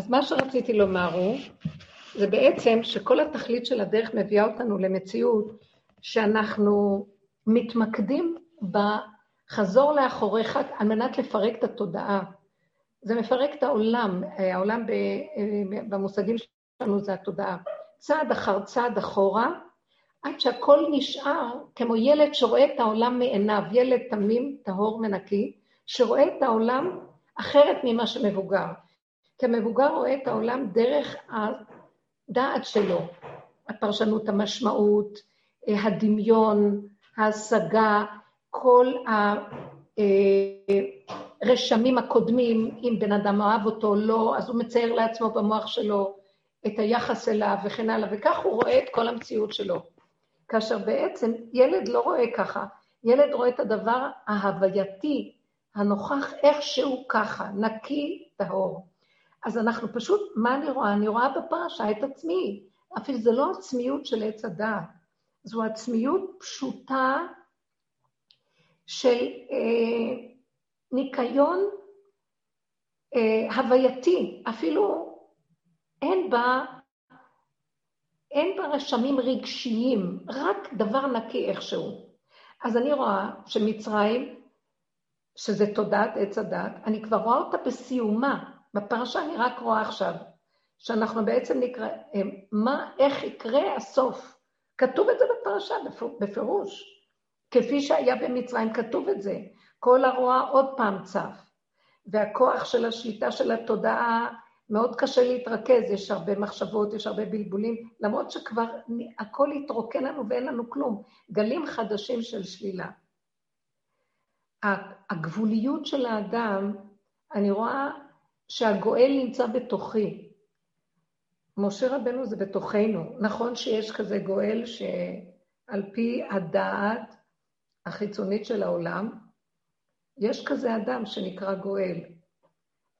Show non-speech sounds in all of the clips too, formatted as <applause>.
אז מה שרציתי לומר הוא, זה בעצם שכל התכלית של הדרך מביאה אותנו למציאות שאנחנו מתמקדים בחזור לאחוריך על מנת לפרק את התודעה. זה מפרק את העולם, העולם במושגים שלנו זה התודעה. צעד אחר צעד אחורה, עד שהכל נשאר כמו ילד שרואה את העולם מעיניו, ילד תמים, טהור ונקי, שרואה את העולם אחרת ממה שמבוגר. כי המבוגר רואה את העולם דרך הדעת שלו, הפרשנות, המשמעות, הדמיון, ההשגה, כל הרשמים הקודמים, אם בן אדם אהב אותו או לא, אז הוא מצייר לעצמו במוח שלו את היחס אליו וכן הלאה, וכך הוא רואה את כל המציאות שלו. כאשר בעצם ילד לא רואה ככה, ילד רואה את הדבר ההווייתי, הנוכח איכשהו ככה, נקי, טהור. אז אנחנו פשוט, מה אני רואה? אני רואה בפרשה את עצמי. אפילו זה לא עצמיות של עץ הדעת, זו עצמיות פשוטה של אה, ניקיון אה, הווייתי, אפילו אין בה, אין בה רשמים רגשיים, רק דבר נקי איכשהו. אז אני רואה שמצרים, שזה תודעת עץ הדת, אני כבר רואה אותה בסיומה. בפרשה אני רק רואה עכשיו, שאנחנו בעצם נקרא, אה, מה, איך יקרה הסוף. כתוב את זה בפרשה בפירוש. כפי שהיה במצרים, כתוב את זה. כל הרוע עוד פעם צף. והכוח של השליטה של התודעה, מאוד קשה להתרכז, יש הרבה מחשבות, יש הרבה בלבולים, למרות שכבר הכל התרוקן לנו ואין לנו כלום. גלים חדשים של שלילה. הגבוליות של האדם, אני רואה שהגואל נמצא בתוכי. משה רבנו זה בתוכנו. נכון שיש כזה גואל שעל פי הדעת החיצונית של העולם, יש כזה אדם שנקרא גואל.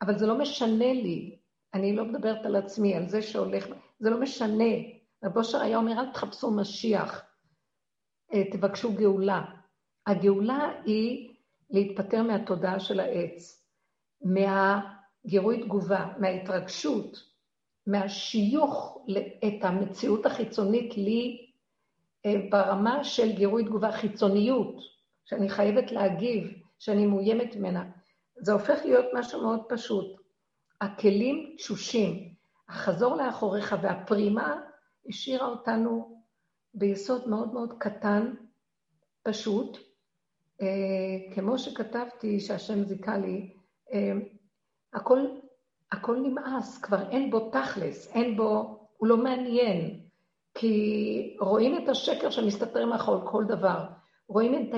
אבל זה לא משנה לי, אני לא מדברת על עצמי, על זה שהולך, זה לא משנה. רב אושר היה אומר, אל תחפשו משיח, אה, תבקשו גאולה. הגאולה היא להתפטר מהתודעה של העץ, מהגירוי תגובה, מההתרגשות, מהשיוך את המציאות החיצונית לי אה, ברמה של גירוי תגובה, חיצוניות, שאני חייבת להגיב, שאני מאוימת ממנה. זה הופך להיות משהו מאוד פשוט. הכלים תשושים, החזור לאחוריך והפרימה השאירה אותנו ביסוד מאוד מאוד קטן, פשוט. אה, כמו שכתבתי, שהשם זיכה לי, אה, הכל הכל נמאס, כבר אין בו תכלס, אין בו, הוא לא מעניין. כי רואים את השקר שמסתתר מאחורי כל דבר, רואים את,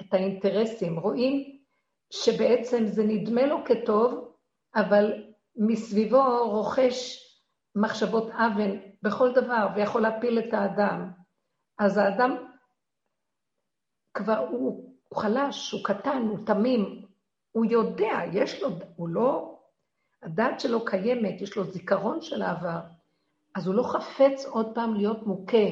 את האינטרסים, רואים שבעצם זה נדמה לו כטוב, אבל מסביבו רוכש מחשבות אבן בכל דבר, ויכול להפיל את האדם. אז האדם כבר, הוא, הוא חלש, הוא קטן, הוא תמים, הוא יודע, יש לו, הוא לא הדעת שלו קיימת, יש לו זיכרון של העבר, אז הוא לא חפץ עוד פעם להיות מוכה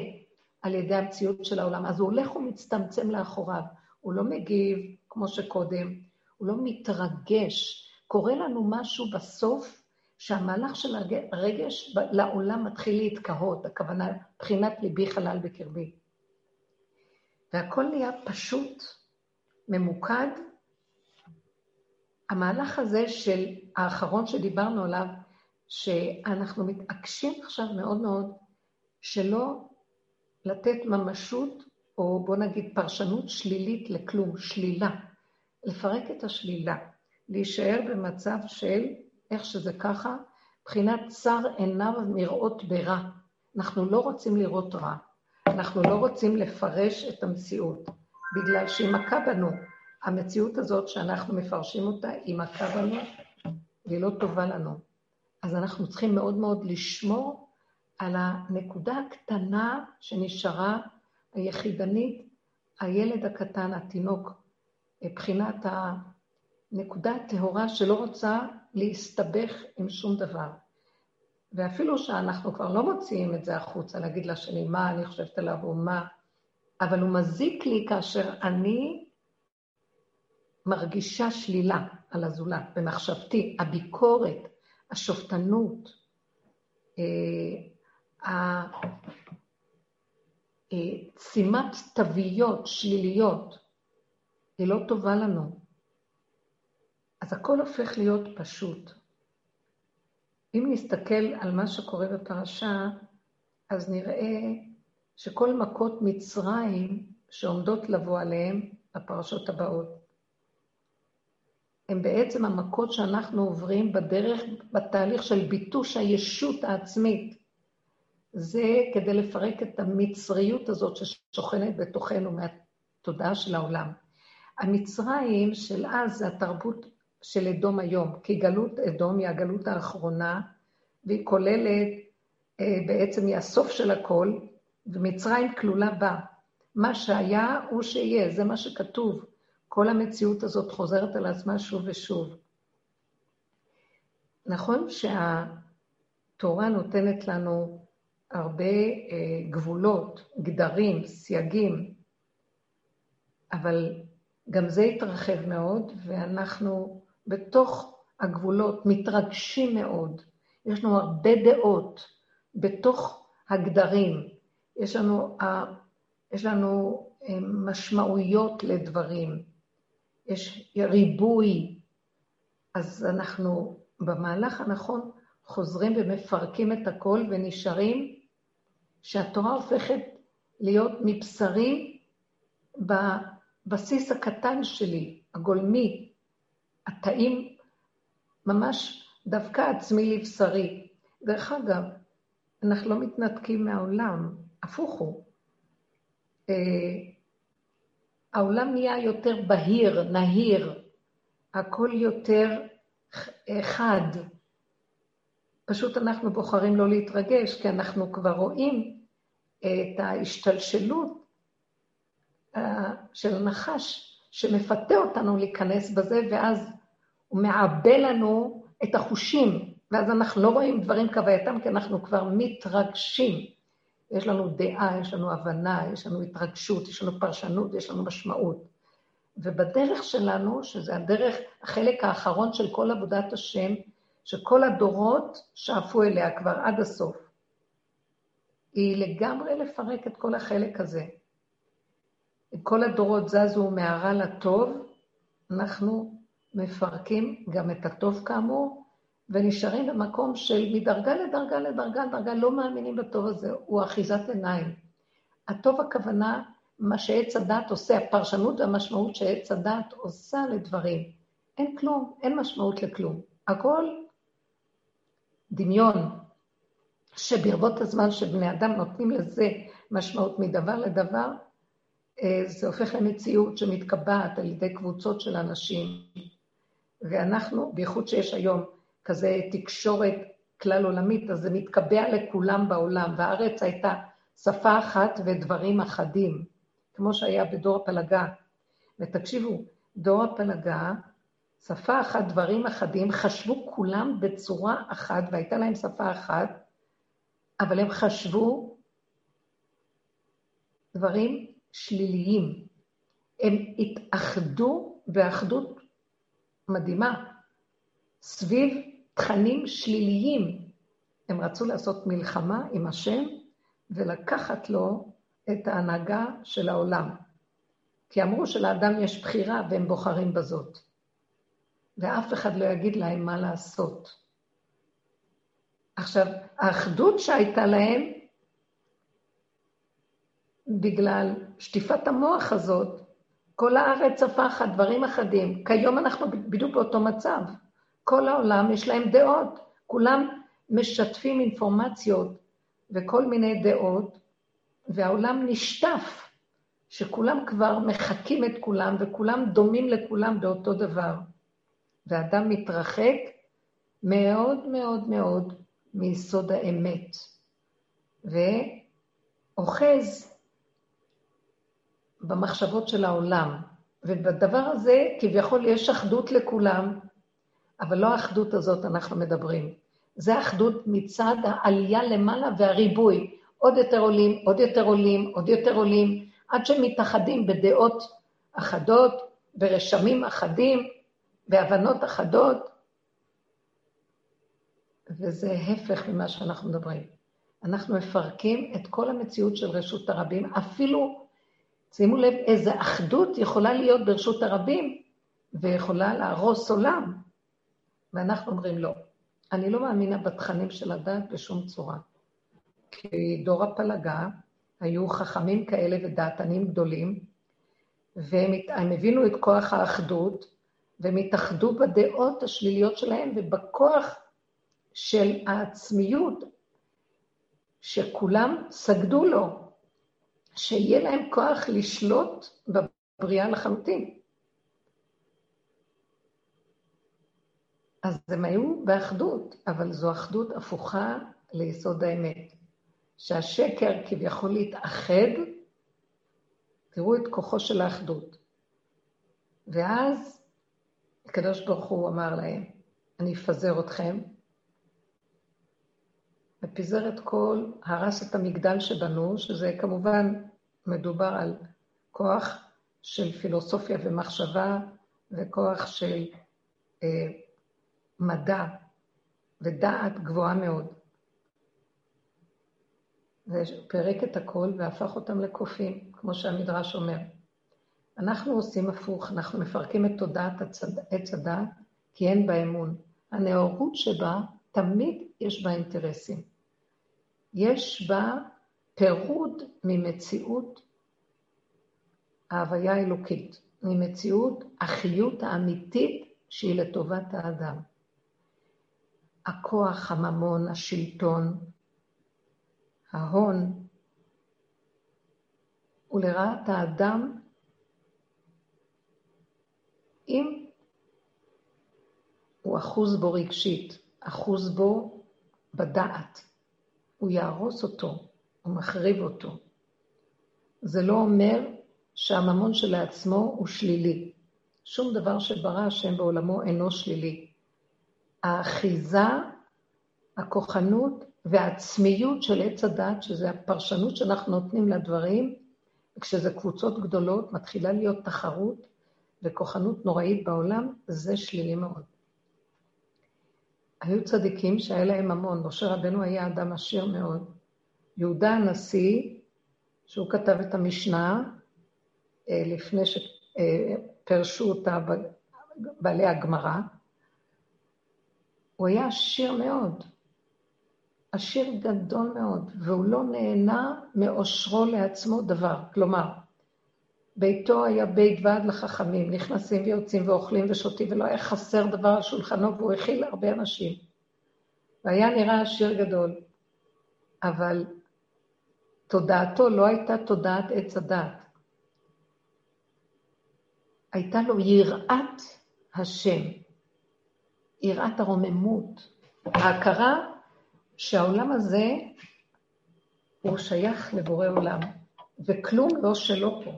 על ידי המציאות של העולם, אז הוא הולך ומצטמצם לאחוריו, הוא לא מגיב כמו שקודם, הוא לא מתרגש. קורה לנו משהו בסוף, שהמהלך של הרגש לעולם מתחיל להתקהות, הכוונה, מבחינת ליבי חלל בקרבי. והכל נהיה פשוט, ממוקד, המהלך הזה של האחרון שדיברנו עליו, שאנחנו מתעקשים עכשיו מאוד מאוד שלא לתת ממשות, או בוא נגיד פרשנות שלילית לכלום, שלילה. לפרק את השלילה, להישאר במצב של איך שזה ככה, מבחינת צר עיניו מראות ברע. אנחנו לא רוצים לראות רע, אנחנו לא רוצים לפרש את המציאות, בגלל שהיא מכה בנו. המציאות הזאת שאנחנו מפרשים אותה היא מכה בנו והיא לא טובה לנו. אז אנחנו צריכים מאוד מאוד לשמור על הנקודה הקטנה שנשארה, היחידנית, הילד הקטן, התינוק, מבחינת הנקודה הטהורה שלא רוצה להסתבך עם שום דבר. ואפילו שאנחנו כבר לא מוציאים את זה החוצה, להגיד לשני מה אני חושבת עליו או מה, אבל הוא מזיק לי כאשר אני מרגישה שלילה על הזולת במחשבתי, הביקורת, השופטנות, שימת תוויות שליליות, היא לא טובה לנו. אז הכל הופך להיות פשוט. אם נסתכל על מה שקורה בפרשה, אז נראה שכל מכות מצרים שעומדות לבוא עליהם בפרשות הבאות, הן בעצם המכות שאנחנו עוברים בדרך, בתהליך של ביטוש הישות העצמית. זה כדי לפרק את המצריות הזאת ששוכנת בתוכנו מהתודעה של העולם. המצרים של אז זה התרבות של אדום היום, כי גלות אדום היא הגלות האחרונה, והיא כוללת, אה, בעצם היא הסוף של הכל, ומצרים כלולה בה. מה שהיה הוא שיהיה, זה מה שכתוב. כל המציאות הזאת חוזרת על עצמה שוב ושוב. נכון שהתורה נותנת לנו הרבה אה, גבולות, גדרים, סייגים, אבל גם זה התרחב מאוד, ואנחנו בתוך הגבולות מתרגשים מאוד. יש לנו הרבה דעות בתוך הגדרים. יש לנו, יש לנו אה, משמעויות לדברים. יש ריבוי. אז אנחנו במהלך הנכון חוזרים ומפרקים את הכל ונשארים שהתורה הופכת להיות מבשרי בבסיס הקטן שלי, הגולמי, התאים, ממש דווקא עצמי לבשרי. דרך אגב, אנחנו לא מתנתקים מהעולם, הפוך הוא. העולם נהיה יותר בהיר, נהיר, הכל יותר חד. פשוט אנחנו בוחרים לא להתרגש, כי אנחנו כבר רואים את ההשתלשלות אה, של הנחש שמפתה אותנו להיכנס בזה, ואז הוא מעבה לנו את החושים, ואז אנחנו לא רואים דברים כהווייתם, כי אנחנו כבר מתרגשים. יש לנו דעה, יש לנו הבנה, יש לנו התרגשות, יש לנו פרשנות, יש לנו משמעות. ובדרך שלנו, שזה הדרך, החלק האחרון של כל עבודת השם, שכל הדורות שאפו אליה כבר עד הסוף, היא לגמרי לפרק את כל החלק הזה. כל הדורות זזו מהרע לטוב, אנחנו מפרקים גם את הטוב כאמור, ונשארים במקום של מדרגה לדרגה לדרגה לדרגה, לא מאמינים בטוב הזה, הוא אחיזת עיניים. הטוב הכוונה, מה שעץ הדת עושה, הפרשנות והמשמעות שעץ הדת עושה לדברים. אין כלום, אין משמעות לכלום. הכל דמיון, שברבות הזמן שבני אדם נותנים לזה משמעות מדבר לדבר, אה, זה הופך למציאות שמתקבעת על ידי קבוצות של אנשים. ואנחנו, בייחוד שיש היום כזה תקשורת כלל עולמית, אז זה מתקבע לכולם בעולם, והארץ הייתה שפה אחת ודברים אחדים, כמו שהיה בדור הפלגה. ותקשיבו, דור הפלגה, שפה אחת, דברים אחדים, חשבו כולם בצורה אחת, והייתה להם שפה אחת, אבל הם חשבו דברים שליליים. הם התאחדו באחדות מדהימה סביב תכנים שליליים. הם רצו לעשות מלחמה עם השם ולקחת לו את ההנהגה של העולם. כי אמרו שלאדם יש בחירה והם בוחרים בזאת. ואף אחד לא יגיד להם מה לעשות. עכשיו, האחדות שהייתה להם, בגלל שטיפת המוח הזאת, כל הארץ הפכה דברים אחדים. כיום אנחנו בדיוק באותו מצב. כל העולם יש להם דעות, כולם משתפים אינפורמציות וכל מיני דעות, והעולם נשטף, שכולם כבר מחקים את כולם וכולם דומים לכולם באותו דבר. ואדם מתרחק מאוד מאוד מאוד מיסוד האמת, ואוחז במחשבות של העולם. ובדבר הזה כביכול יש אחדות לכולם, אבל לא האחדות הזאת אנחנו מדברים. זה אחדות מצד העלייה למעלה והריבוי. עוד יותר עולים, עוד יותר עולים, עוד יותר עולים, עד שמתאחדים בדעות אחדות, ברשמים אחדים, בהבנות אחדות. וזה הפך ממה שאנחנו מדברים. אנחנו מפרקים את כל המציאות של רשות הרבים, אפילו, שימו לב, איזה אחדות יכולה להיות ברשות הרבים, ויכולה להרוס עולם. ואנחנו אומרים לא. אני לא מאמינה בתכנים של הדת בשום צורה. כי דור הפלגה, היו חכמים כאלה ודעתנים גדולים, והם הבינו את כוח האחדות, והם התאחדו בדעות השליליות שלהם ובכוח של העצמיות, שכולם סגדו לו, שיהיה להם כוח לשלוט בבריאה לחלוטין. אז הם היו באחדות, אבל זו אחדות הפוכה ליסוד האמת. שהשקר כביכול להתאחד, תראו את כוחו של האחדות. ואז הקדוש ברוך הוא אמר להם, אני אפזר אתכם, ופיזר את כל, הרס את המגדל שבנו, שזה כמובן מדובר על כוח של פילוסופיה ומחשבה, וכוח של אה, מדע ודעת גבוהה מאוד. ופרק את הכל והפך אותם לקופים, כמו שהמדרש אומר. אנחנו עושים הפוך, אנחנו מפרקים את תודעת עץ הדת, כי אין בה אמון. הנאורות שבה, תמיד יש בה אינטרסים. יש בה פירוד ממציאות ההוויה האלוקית, ממציאות החיות האמיתית שהיא לטובת האדם. הכוח, הממון, השלטון, ההון, ולרעת האדם, אם הוא אחוז בו רגשית, אחוז בו בדעת, הוא יהרוס אותו, הוא מחריב אותו. זה לא אומר שהממון שלעצמו הוא שלילי. שום דבר שברא השם בעולמו אינו שלילי. האחיזה, הכוחנות והעצמיות של עץ הדת, שזה הפרשנות שאנחנו נותנים לדברים, כשזה קבוצות גדולות, מתחילה להיות תחרות וכוחנות נוראית בעולם, זה שלילי מאוד. היו צדיקים שהיה להם המון, משה רבנו היה אדם עשיר מאוד. יהודה הנשיא, שהוא כתב את המשנה, אה, לפני שפרשו אותה בעלי הגמרא, הוא היה עשיר מאוד, עשיר גדול מאוד, והוא לא נהנה מאושרו לעצמו דבר. כלומר, ביתו היה בית ועד לחכמים, נכנסים ויוצאים ואוכלים ושותים, ולא היה חסר דבר על שולחנו, והוא הכיל הרבה אנשים. והיה נראה עשיר גדול. אבל תודעתו לא הייתה תודעת עץ הדת. הייתה לו יראת השם, יראת הרוממות, ההכרה שהעולם הזה הוא שייך לבורא עולם, וכלום לא שלו פה.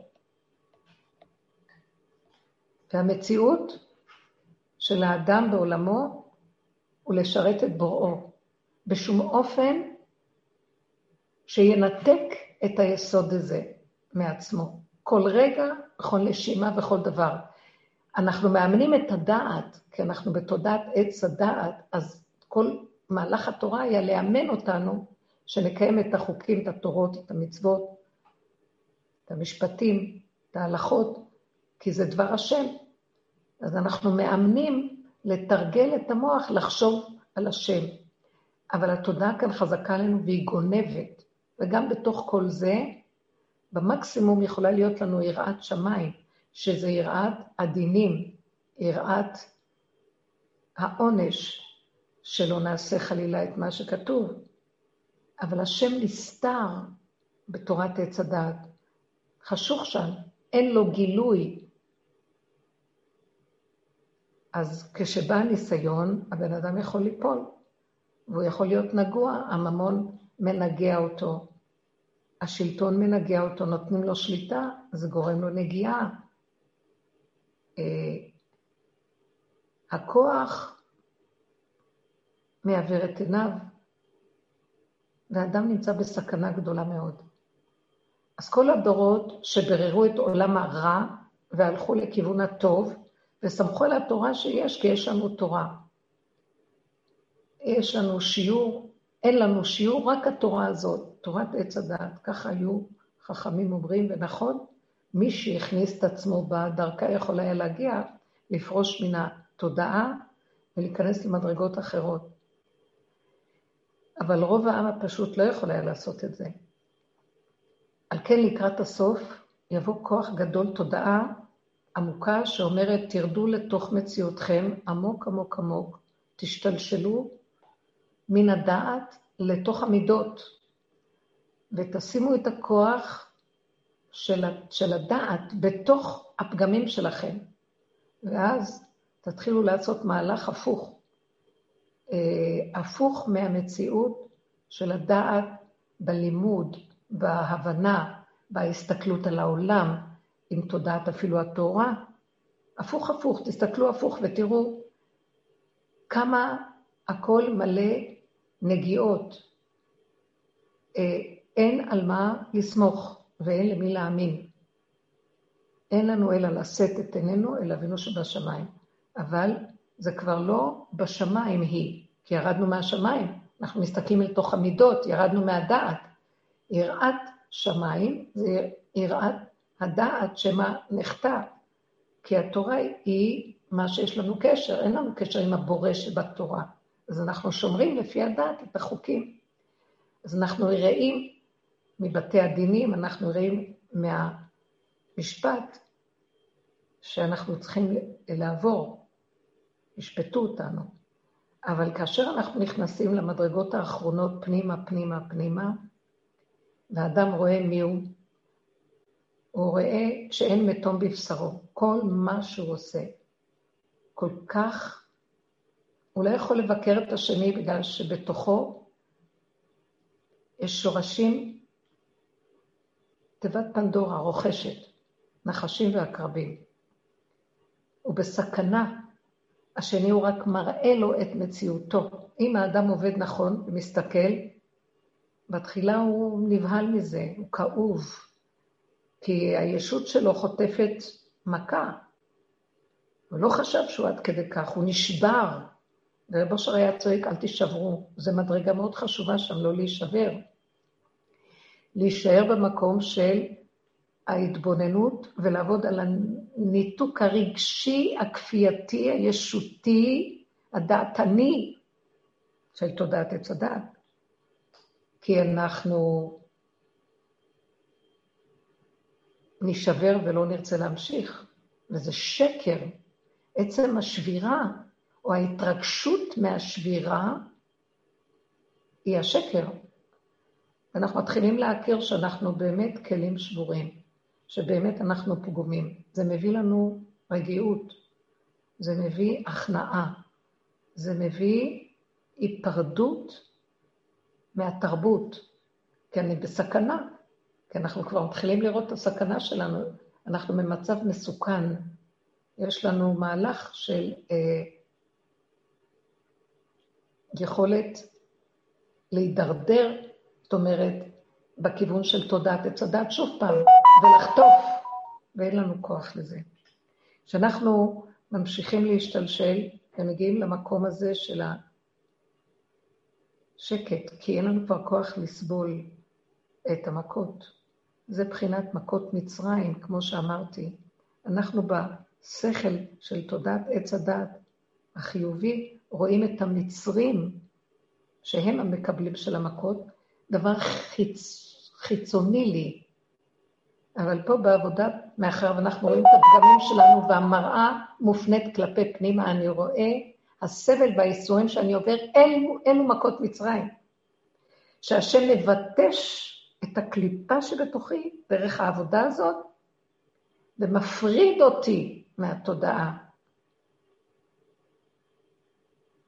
והמציאות של האדם בעולמו הוא לשרת את בוראו, בשום אופן שינתק את היסוד הזה מעצמו. כל רגע, בכל נשימה וכל דבר. אנחנו מאמנים את הדעת, כי אנחנו בתודעת עץ הדעת, אז כל מהלך התורה היה לאמן אותנו שנקיים את החוקים, את התורות, את המצוות, את המשפטים, את ההלכות, כי זה דבר השם. אז אנחנו מאמנים לתרגל את המוח לחשוב על השם. אבל התודעה כאן חזקה לנו והיא גונבת, וגם בתוך כל זה, במקסימום יכולה להיות לנו יראת שמיים, שזה יראת הדינים, יראת העונש, שלא נעשה חלילה את מה שכתוב. אבל השם נסתר בתורת עץ הדעת. חשוך שם, אין לו גילוי. אז כשבא הניסיון, הבן אדם יכול ליפול, והוא יכול להיות נגוע, הממון מנגע אותו, השלטון מנגע אותו, נותנים לו שליטה, זה גורם לו נגיעה. אה, הכוח מעוור את עיניו, והאדם נמצא בסכנה גדולה מאוד. אז כל הדורות שבררו את עולם הרע והלכו לכיוון הטוב, וסמכו על התורה שיש, כי יש לנו תורה. יש לנו שיעור, אין לנו שיעור, רק התורה הזאת, תורת עץ הדעת. ככה היו חכמים אומרים, ונכון, מי שהכניס את עצמו בדרכה יכול היה להגיע, לפרוש מן התודעה ולהיכנס למדרגות אחרות. אבל רוב העם הפשוט לא יכול היה לעשות את זה. על כן לקראת הסוף יבוא כוח גדול, תודעה עמוקה שאומרת, תרדו לתוך מציאותכם עמוק עמוק עמוק, תשתלשלו מן הדעת לתוך המידות, ותשימו את הכוח של, של הדעת בתוך הפגמים שלכם, ואז תתחילו לעשות מהלך הפוך. אה, הפוך מהמציאות של הדעת בלימוד, בהבנה, בהסתכלות על העולם, עם תודעת אפילו התורה. הפוך הפוך, תסתכלו הפוך ותראו כמה הכל מלא נגיעות. אה, אין על מה לסמוך ואין למי להאמין. אין לנו אלא לשאת את עינינו אל אבינו שבשמיים. אבל זה כבר לא בשמיים היא, כי ירדנו מהשמיים, אנחנו מסתכלים אל תוך המידות, ירדנו מהדעת. יראת שמיים זה יראת הדעת שמה נחטא, כי התורה היא מה שיש לנו קשר, אין לנו קשר עם הבורא שבתורה. אז אנחנו שומרים לפי הדעת את החוקים. אז אנחנו יראים מבתי הדינים, אנחנו יראים מהמשפט שאנחנו צריכים לעבור, ישפטו אותנו. אבל כאשר אנחנו נכנסים למדרגות האחרונות פנימה, פנימה, פנימה, והאדם רואה מי הוא, הוא רואה שאין מתום בבשרו. כל מה שהוא עושה, כל כך, הוא לא יכול לבקר את השני בגלל שבתוכו יש שורשים, תיבת פנדורה רוכשת, נחשים ועקרבים. הוא בסכנה, השני הוא רק מראה לו את מציאותו. אם האדם עובד נכון ומסתכל, בתחילה הוא נבהל מזה, הוא כאוב, כי הישות שלו חוטפת מכה. הוא לא חשב שהוא עד כדי כך, הוא נשבר. אושר היה צועק, אל תישברו. זו מדרגה מאוד חשובה שם, לא להישבר. להישאר במקום של ההתבוננות ולעבוד על הניתוק הרגשי, הכפייתי, הישותי, הדעתני של תודעת עץ הדעת. כי אנחנו נשבר ולא נרצה להמשיך, וזה שקר. עצם השבירה, או ההתרגשות מהשבירה, היא השקר. אנחנו מתחילים להכיר שאנחנו באמת כלים שבורים, שבאמת אנחנו פגומים. זה מביא לנו רגיעות, זה מביא הכנעה, זה מביא היפרדות מהתרבות, כי אני בסכנה, כי אנחנו כבר מתחילים לראות את הסכנה שלנו, אנחנו במצב מסוכן. יש לנו מהלך של אה, יכולת להידרדר, זאת אומרת, בכיוון של תודעת עץ הדת שוב פעם, ולחטוף, ואין לנו כוח לזה. כשאנחנו ממשיכים להשתלשל ומגיעים למקום הזה של השקט, כי אין לנו כבר כוח לסבול את המכות. זה בחינת מכות מצרים, כמו שאמרתי. אנחנו בשכל של תודעת עץ הדת החיובי רואים את המצרים, שהם המקבלים של המכות, דבר חיצ... חיצוני לי. אבל פה בעבודה, מאחר ואנחנו רואים את הפגמים שלנו והמראה מופנית כלפי פנימה, אני רואה הסבל והאיסורים שאני עובר, אלו, אלו מכות מצרים. שהשם מבטש את הקליפה שבתוכי דרך העבודה הזאת, ומפריד אותי מהתודעה.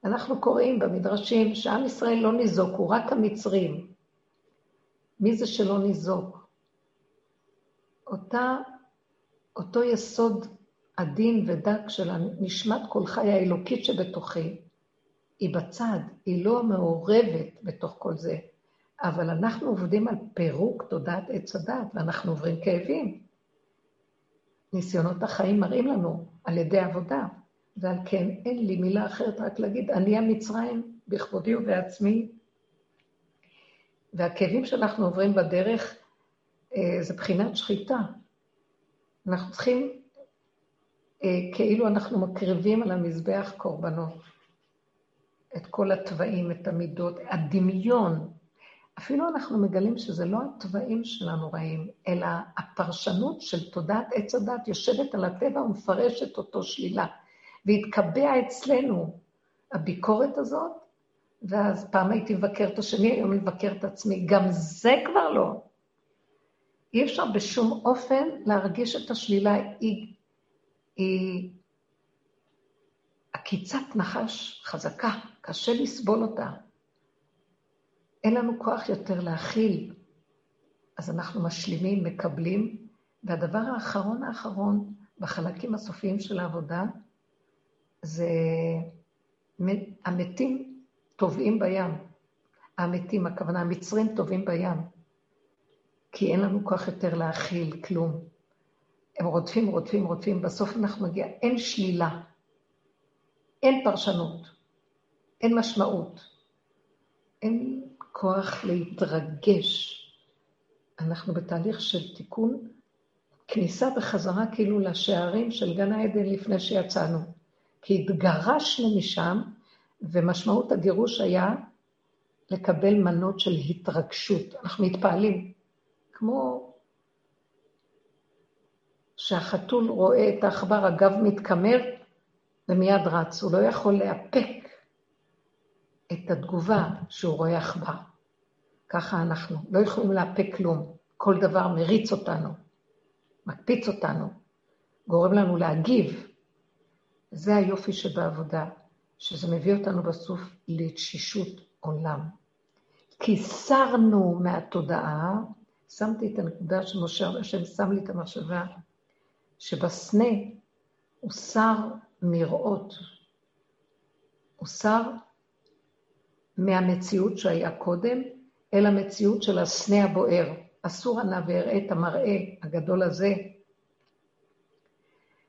אנחנו קוראים במדרשים שעם ישראל לא ניזוק, הוא רק המצרים. מי זה שלא ניזוק? אותה, אותו יסוד עדין ודק של נשמת כל חי האלוקית שבתוכי, היא בצד, היא לא מעורבת בתוך כל זה. אבל אנחנו עובדים על פירוק תודעת עץ הדת, ואנחנו עוברים כאבים. ניסיונות החיים מראים לנו על ידי עבודה, ועל כן אין לי מילה אחרת רק להגיד, אני המצרים בכבודי ובעצמי, והכאבים שאנחנו עוברים בדרך אה, זה בחינת שחיטה. אנחנו צריכים, אה, כאילו אנחנו מקריבים על המזבח קורבנות. את כל התוואים, את המידות, הדמיון. אפילו אנחנו מגלים שזה לא התוואים שלנו רעים, אלא הפרשנות של תודעת עץ הדת יושבת על הטבע ומפרשת אותו שלילה. והתקבע אצלנו הביקורת הזאת, ואז פעם הייתי מבקר את השני, היום אני מבקר את עצמי. גם זה כבר לא. אי אפשר בשום אופן להרגיש את השלילה. היא, היא עקיצת נחש חזקה, קשה לסבול אותה. אין לנו כוח יותר להכיל, אז אנחנו משלימים, מקבלים, והדבר האחרון האחרון בחלקים הסופיים של העבודה, זה המתים טובעים בים. המתים, הכוונה, המצרים טובעים בים. כי אין לנו כוח יותר להכיל כלום. הם רודפים, רודפים, רודפים, בסוף אנחנו נגיע, אין שלילה, אין פרשנות, אין משמעות, אין כוח להתרגש. אנחנו בתהליך של תיקון, כניסה וחזרה כאילו לשערים של גן העדן לפני שיצאנו. כי התגרשנו משם, ומשמעות הגירוש היה לקבל מנות של התרגשות. אנחנו מתפעלים, כמו שהחתול רואה את העכבר, הגב מתקמר ומיד רץ. הוא לא יכול לאפק את התגובה שהוא רואה עכבר. ככה אנחנו, לא יכולים לאפק כלום. כל דבר מריץ אותנו, מקפיץ אותנו, גורם לנו להגיב. זה היופי שבעבודה, שזה מביא אותנו בסוף לתשישות עולם. קיסרנו מהתודעה, שמתי את הנקודה שמשה השם שם לי את המחשבה, שבסנה הוא שר מראות, הוא שר מהמציאות שהיה קודם, אל המציאות של הסנה הבוער. אסור הנא ואראה את המראה הגדול הזה,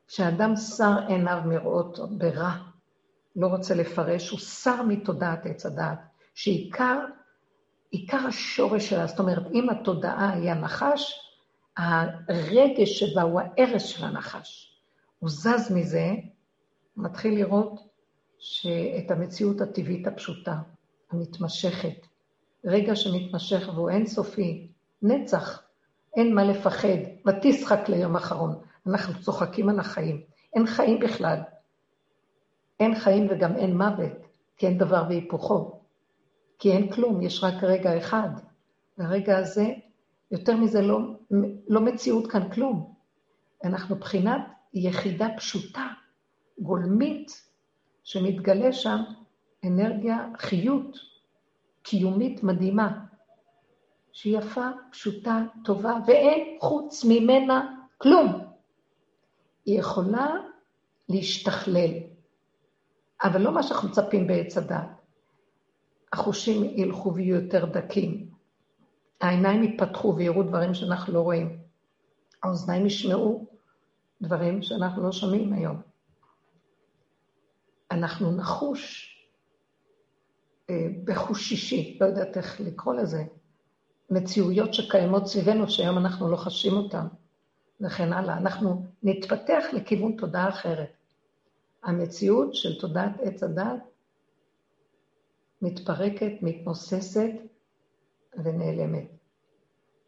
שאדם שר עיניו מראות ברע, לא רוצה לפרש, הוא שר מתודעת עץ הדעת, שעיקר עיקר השורש שלה, זאת אומרת, אם התודעה היא הנחש, הרגש שבה הוא הארץ של הנחש. הוא זז מזה, מתחיל לראות שאת המציאות הטבעית הפשוטה, המתמשכת, רגע שמתמשך והוא אינסופי, נצח, אין מה לפחד, ותשחק ליום אחרון. אנחנו צוחקים על החיים. אין חיים בכלל. אין חיים וגם אין מוות, כי אין דבר והיפוכו. כי אין כלום, יש רק רגע אחד. והרגע הזה, יותר מזה לא, לא מציאות כאן כלום. אנחנו בחינת יחידה פשוטה, גולמית, שמתגלה שם אנרגיה, חיות קיומית מדהימה, שהיא יפה, פשוטה, טובה, ואין חוץ ממנה כלום. היא יכולה להשתכלל, אבל לא מה שאנחנו מצפים בעץ הדת. החושים ילכו ויהיו יותר דקים. העיניים יפתחו ויראו דברים שאנחנו לא רואים. האוזניים ישמעו דברים שאנחנו לא שומעים היום. אנחנו נחוש אה, בחוש שישי, לא יודעת איך לקרוא לזה, מציאויות שקיימות סביבנו שהיום אנחנו לא חשים אותן, וכן הלאה. אנחנו נתפתח לכיוון תודעה אחרת. המציאות של תודעת עץ הדת מתפרקת, מתנוססת ונעלמת.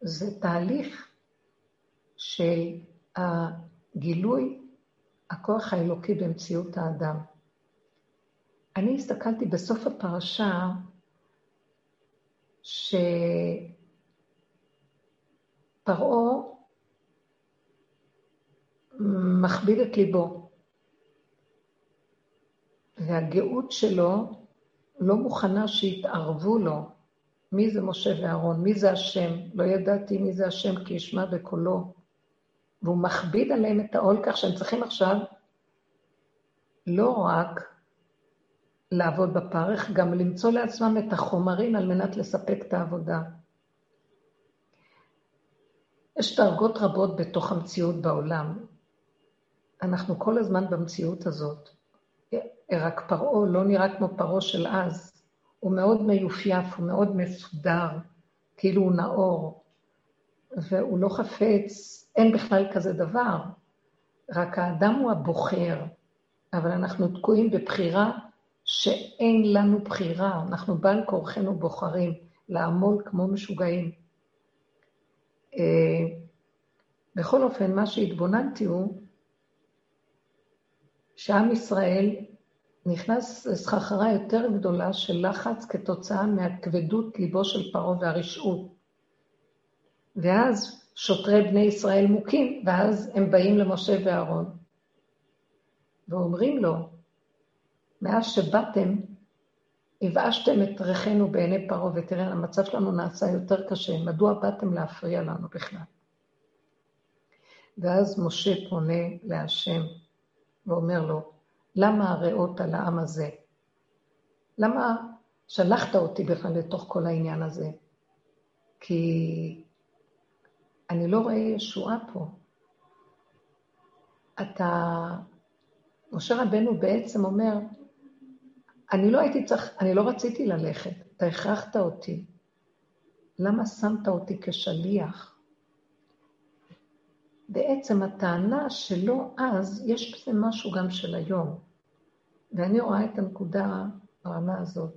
זה תהליך של הגילוי הכוח האלוקי במציאות האדם. אני הסתכלתי בסוף הפרשה שפרעה מכביד את ליבו, והגאות שלו לא מוכנה שיתערבו לו. מי זה משה ואהרון? מי זה השם? לא ידעתי מי זה השם כי ישמע בקולו. והוא מכביד עליהם את העול כך שהם צריכים עכשיו לא רק לעבוד בפרך, גם למצוא לעצמם את החומרים על מנת לספק את העבודה. יש דרגות רבות בתוך המציאות בעולם. אנחנו כל הזמן במציאות הזאת. רק פרעה לא נראה כמו פרעה של אז. הוא מאוד מיופייף, הוא מאוד מסודר, כאילו הוא נאור, והוא לא חפץ, אין בכלל כזה דבר, רק האדם הוא הבוחר, אבל אנחנו תקועים בבחירה שאין לנו בחירה, אנחנו בעל כורחנו בוחרים לעמול כמו משוגעים. אה, בכל אופן, מה שהתבוננתי הוא שעם ישראל נכנס לסחרחרה יותר גדולה של לחץ כתוצאה מהכבדות ליבו של פרעה והרשעות. ואז שוטרי בני ישראל מוכים, ואז הם באים למשה ואהרון, ואומרים לו, מאז שבאתם, הבאשתם את ריחנו בעיני פרעה, ותראה, המצב שלנו נעשה יותר קשה, מדוע באתם להפריע לנו בכלל? ואז משה פונה להשם ואומר לו, למה הרעות על העם הזה? למה שלחת אותי בכלל לתוך כל העניין הזה? כי אני לא רואה ישועה פה. אתה, משה רבנו בעצם אומר, אני לא הייתי צריך, אני לא רציתי ללכת, אתה הכרחת אותי. למה שמת אותי כשליח? בעצם הטענה שלו אז, יש בזה משהו גם של היום. ואני רואה את הנקודה ברמה הזאת.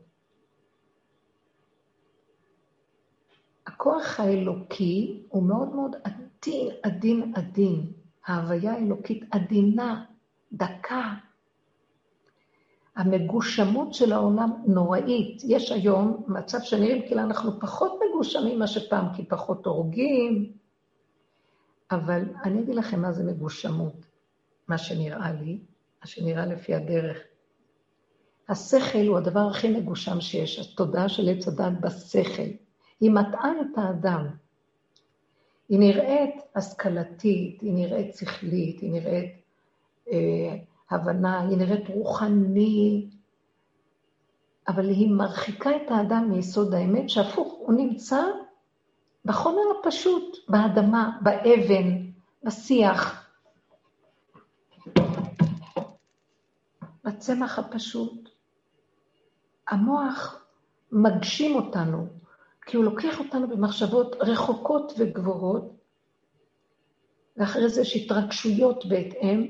הכוח האלוקי הוא מאוד מאוד עדין, עדין, עדין. ההוויה האלוקית עדינה, דקה. המגושמות של העולם נוראית. יש היום מצב שנראים כאילו אנחנו פחות מגושמים ממה שפעם, כי פחות הורגים, אבל אני אגיד לכם מה זה מגושמות, מה שנראה לי, מה שנראה לפי הדרך. השכל הוא הדבר הכי מגושם שיש, התודעה של עץ הדת בשכל. היא מטעה את האדם. היא נראית השכלתית, היא נראית שכלית, היא נראית אה, הבנה, היא נראית רוחני, אבל היא מרחיקה את האדם מיסוד האמת, שהפוך, הוא נמצא בחומר הפשוט, באדמה, באבן, בשיח, בצמח הפשוט. המוח מגשים אותנו, כי הוא לוקח אותנו במחשבות רחוקות וגבוהות, ואחרי זה יש התרגשויות בהתאם,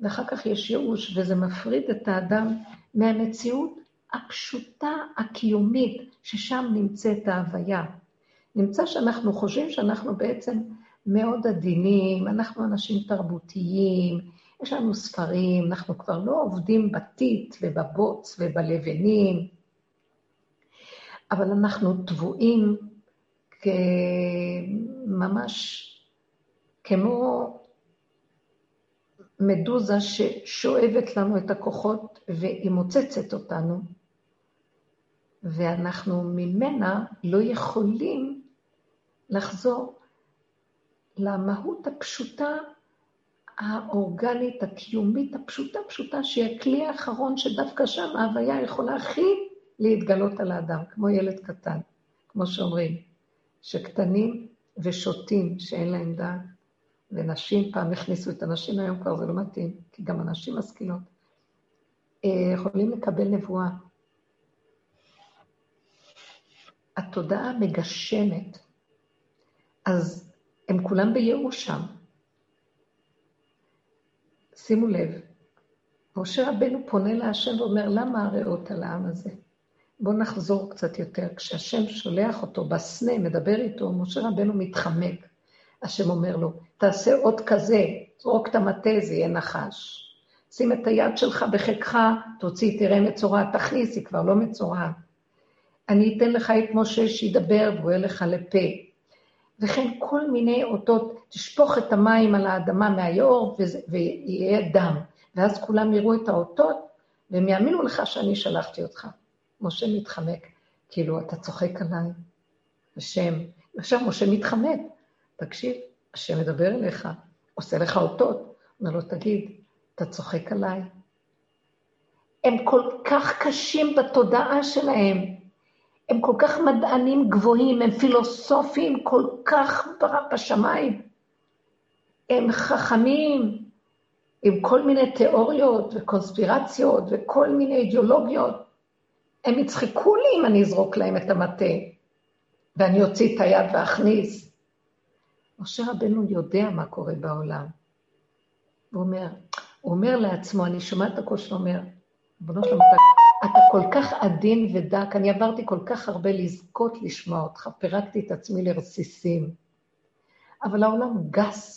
ואחר כך יש ייאוש, וזה מפריד את האדם מהמציאות הפשוטה, הקיומית, ששם נמצאת ההוויה. נמצא שאנחנו חושבים שאנחנו בעצם מאוד עדינים, אנחנו אנשים תרבותיים, יש לנו ספרים, אנחנו כבר לא עובדים בטיט ובבוץ ובלבנים, אבל אנחנו טבועים ממש כמו מדוזה ששואבת לנו את הכוחות והיא מוצצת אותנו, ואנחנו ממנה לא יכולים לחזור למהות הפשוטה, האורגנית, הקיומית, הפשוטה פשוטה, שהיא הכלי האחרון שדווקא שם ההוויה יכולה הכי להתגלות על האדם, כמו ילד קטן, כמו שאומרים, שקטנים ושותים שאין להם דעת, ונשים, פעם הכניסו את הנשים, היום כבר זה לא מתאים, כי גם הנשים משכילות, אה, יכולים לקבל נבואה. התודעה מגשמת, אז הם כולם בייאוש שם. שימו לב, משה רבנו פונה להשם ואומר, למה הרעות על העם הזה? בואו נחזור קצת יותר. כשהשם שולח אותו בסנה, מדבר איתו, משה רבנו מתחמק. השם אומר לו, תעשה עוד כזה, זרוק את המטה, זה יהיה נחש. שים את היד שלך בחיקך, תוציא, תראה מצורע, תכניס, היא כבר לא מצורעת. אני אתן לך את משה שידבר והוא יהיה לך לפה. וכן כל מיני אותות, תשפוך את המים על האדמה מהיאור ויהיה דם. ואז כולם יראו את האותות והם יאמינו לך שאני שלחתי אותך. משה מתחמק, כאילו, אתה צוחק עליי, השם. עכשיו משה מתחמק, תקשיב, השם מדבר אליך, עושה לך אותות. אומר לו, תגיד, אתה צוחק עליי? הם כל כך קשים בתודעה שלהם, הם כל כך מדענים גבוהים, הם פילוסופים כל כך בשמיים. הם חכמים עם כל מיני תיאוריות וקונספירציות וכל מיני אידיאולוגיות. הם יצחקו לי אם אני אזרוק להם את המטה, ואני אוציא את היד ואכניס. משה רבנו יודע מה קורה בעולם. הוא אומר, הוא אומר לעצמו, אני שומעת את הקול שלו אומר, ריבונו שלום, אתה, כל כך עדין ודק, אני עברתי כל כך הרבה לזכות לשמוע אותך, פירקתי את עצמי לרסיסים. אבל העולם גס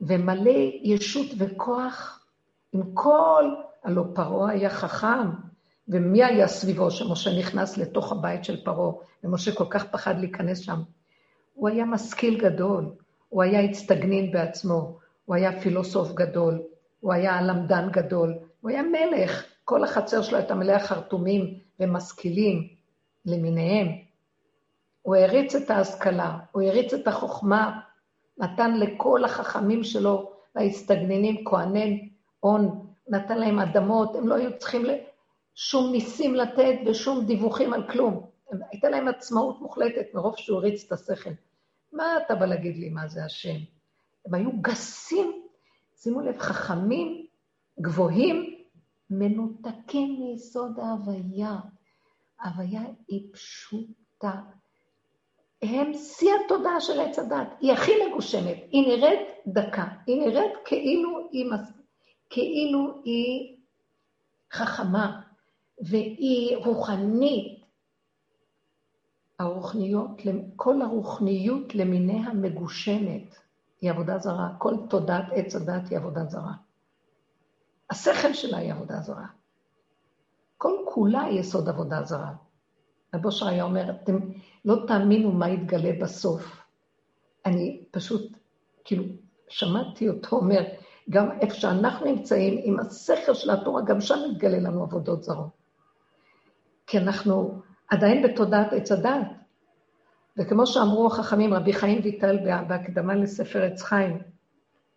ומלא ישות וכוח, עם כל, הלא פרעה היה חכם, ומי היה סביבו שמשה נכנס לתוך הבית של פרעה, ומשה כל כך פחד להיכנס שם? הוא היה משכיל גדול, הוא היה הצטגנין בעצמו, הוא היה פילוסוף גדול, הוא היה למדן גדול, הוא היה מלך, כל החצר שלו הייתה מלאה חרטומים ומשכילים למיניהם. הוא הריץ את ההשכלה, הוא הריץ את החוכמה, נתן לכל החכמים שלו וההצטגננים, כהני הון, נתן להם אדמות, הם לא היו צריכים שום ניסים לתת ושום דיווחים על כלום. הייתה להם עצמאות מוחלטת מרוב שהוא הריץ את השכל. מה אתה בא להגיד לי מה זה השם? הם היו גסים, שימו לב, חכמים, גבוהים, מנותקים מיסוד ההוויה. ההוויה היא פשוטה. הם שיא התודעה של עץ הדת. היא הכי מגושמת. היא נראית דקה. היא נראית כאילו היא, מס... כאילו היא חכמה, והיא רוחנית. הרוחניות, כל הרוחניות למיניה מגושמת. היא עבודה זרה. כל תודעת עץ הדת היא עבודה זרה. השכל שלה היא עבודה זרה. כל כולה היא יסוד עבודה זרה. רב אושר אומר, אתם לא תאמינו מה יתגלה בסוף. אני פשוט, כאילו, שמעתי אותו אומר, גם איפה שאנחנו נמצאים, עם השכל של התורה, גם שם יתגלה לנו עבודות זרות. כי אנחנו עדיין בתודעת עץ הדת. וכמו שאמרו החכמים, רבי חיים ויטל בהקדמה לספר עץ חיים,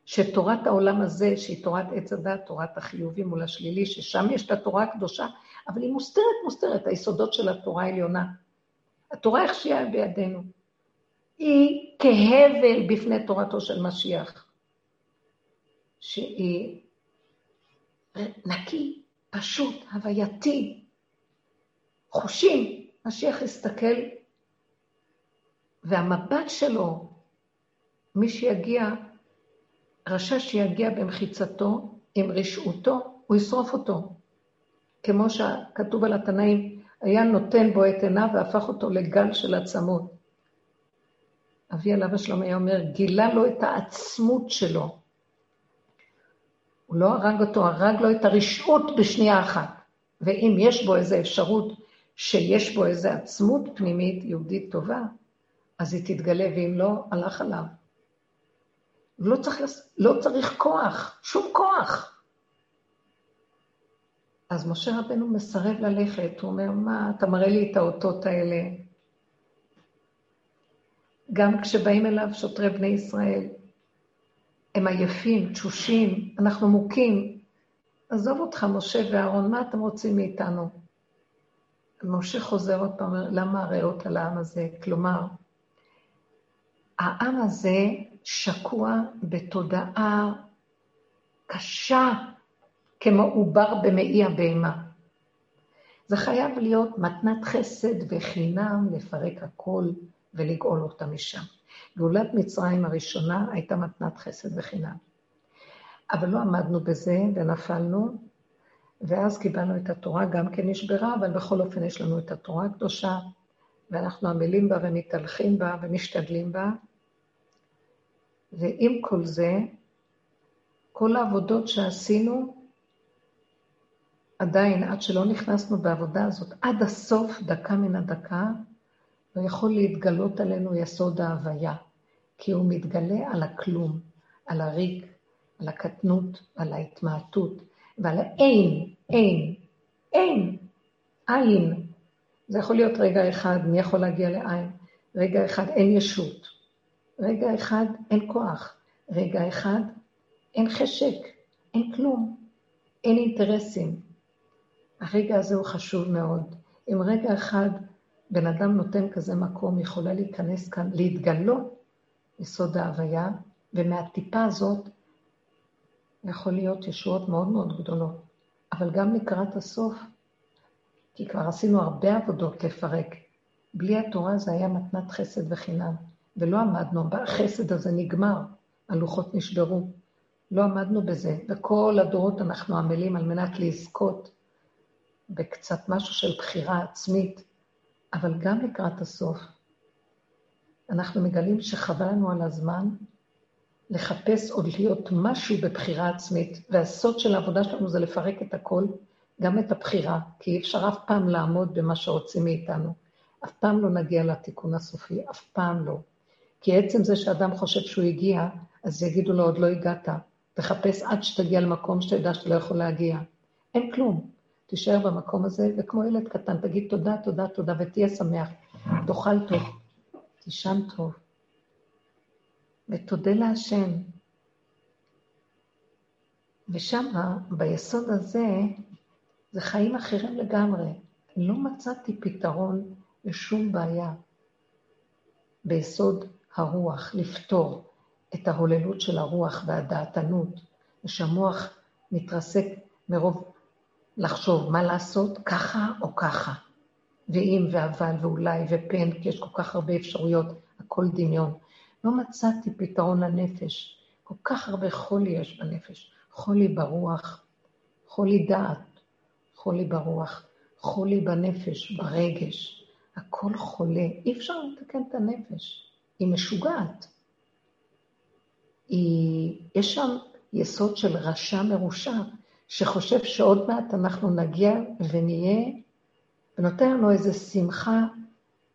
שתורת העולם הזה, שהיא תורת עץ הדת, תורת החיובי מול השלילי, ששם יש את התורה הקדושה, אבל היא מוסתרת, מוסתרת, היסודות של התורה העליונה. התורה איך שהיא בידינו. היא כהבל בפני תורתו של משיח, שהיא נקי, פשוט, הווייתי, חושים. משיח הסתכל, והמבט שלו, מי שיגיע, רשע שיגיע במחיצתו, עם רשעותו, הוא ישרוף אותו. כמו שכתוב על התנאים, היה נותן בו את עיניו והפך אותו לגל של עצמות. אבי עליו השלום היה אומר, גילה לו את העצמות שלו. הוא לא הרג אותו, הרג לו את הרשעות בשנייה אחת. ואם יש בו איזו אפשרות שיש בו איזו עצמות פנימית יהודית טובה, אז היא תתגלה, ואם לא, הלך עליו. לא צריך, לא צריך כוח, שום כוח. אז משה רבנו מסרב ללכת, הוא אומר, מה, אתה מראה לי את האותות האלה. גם כשבאים אליו שוטרי בני ישראל, הם עייפים, תשושים, אנחנו מוכים. עזוב אותך, משה ואהרון, מה אתם רוצים מאיתנו? משה חוזר עוד פעם, למה הריאות על העם הזה? כלומר, העם הזה שקוע בתודעה קשה כמו עובר במעי הבהמה. זה חייב להיות מתנת חסד וחינם לפרק הכל ולגאול אותה משם. גאולת מצרים הראשונה הייתה מתנת חסד וחינם. אבל לא עמדנו בזה ונפלנו, ואז קיבלנו את התורה, גם כן נשברה, אבל בכל אופן יש לנו את התורה הקדושה, ואנחנו עמלים בה ומתהלכים בה ומשתדלים בה. ועם כל זה, כל העבודות שעשינו, עדיין, עד שלא נכנסנו בעבודה הזאת, עד הסוף, דקה מן הדקה, לא יכול להתגלות עלינו יסוד ההוויה, כי הוא מתגלה על הכלום, על הריק, על הקטנות, על ההתמעטות, ועל האין, אין, אין, אין. זה יכול להיות רגע אחד, מי יכול להגיע לעין? רגע אחד אין ישות, רגע אחד אין כוח, רגע אחד אין חשק, אין כלום, אין אינטרסים, הרגע הזה הוא חשוב מאוד. אם רגע אחד בן אדם נותן כזה מקום, יכולה להיכנס כאן, להתגלות יסוד ההוויה, ומהטיפה הזאת יכול להיות ישועות מאוד מאוד גדולות. אבל גם לקראת הסוף, כי כבר עשינו הרבה עבודות לפרק. בלי התורה זה היה מתנת חסד וחינם, ולא עמדנו, החסד הזה נגמר, הלוחות נשברו. לא עמדנו בזה, וכל הדורות אנחנו עמלים על מנת לזכות בקצת משהו של בחירה עצמית, אבל גם לקראת הסוף, אנחנו מגלים שחבל על הזמן לחפש עוד להיות משהו בבחירה עצמית, והסוד של העבודה שלנו זה לפרק את הכל, גם את הבחירה, כי אי אפשר אף פעם לעמוד במה שרוצים מאיתנו. אף פעם לא נגיע לתיקון הסופי, אף פעם לא. כי עצם זה שאדם חושב שהוא הגיע, אז יגידו לו, עוד לא הגעת. תחפש עד שתגיע למקום שאתה יודע שאתה לא יכול להגיע. אין כלום. תישאר במקום הזה, וכמו ילד קטן, תגיד תודה, תודה, תודה, ותהיה שמח. תאכל טוב, תישן טוב, ותודה להשם. ושם, ביסוד הזה, זה חיים אחרים לגמרי. לא מצאתי פתרון לשום בעיה ביסוד הרוח, לפתור את ההוללות של הרוח והדעתנות, ושהמוח מתרסק מרוב לחשוב מה לעשות, ככה או ככה. ואם ואבל ואולי ופן, כי יש כל כך הרבה אפשרויות, הכל דמיון. לא מצאתי פתרון לנפש. כל כך הרבה חולי יש בנפש. חולי ברוח, חולי דעת, חולי ברוח, חולי בנפש, ברגש. הכל חולה. אי אפשר לתקן את הנפש. היא משוגעת. היא... יש שם יסוד של רשע מרושע, שחושב שעוד מעט אנחנו נגיע ונהיה, ונותן לנו איזו שמחה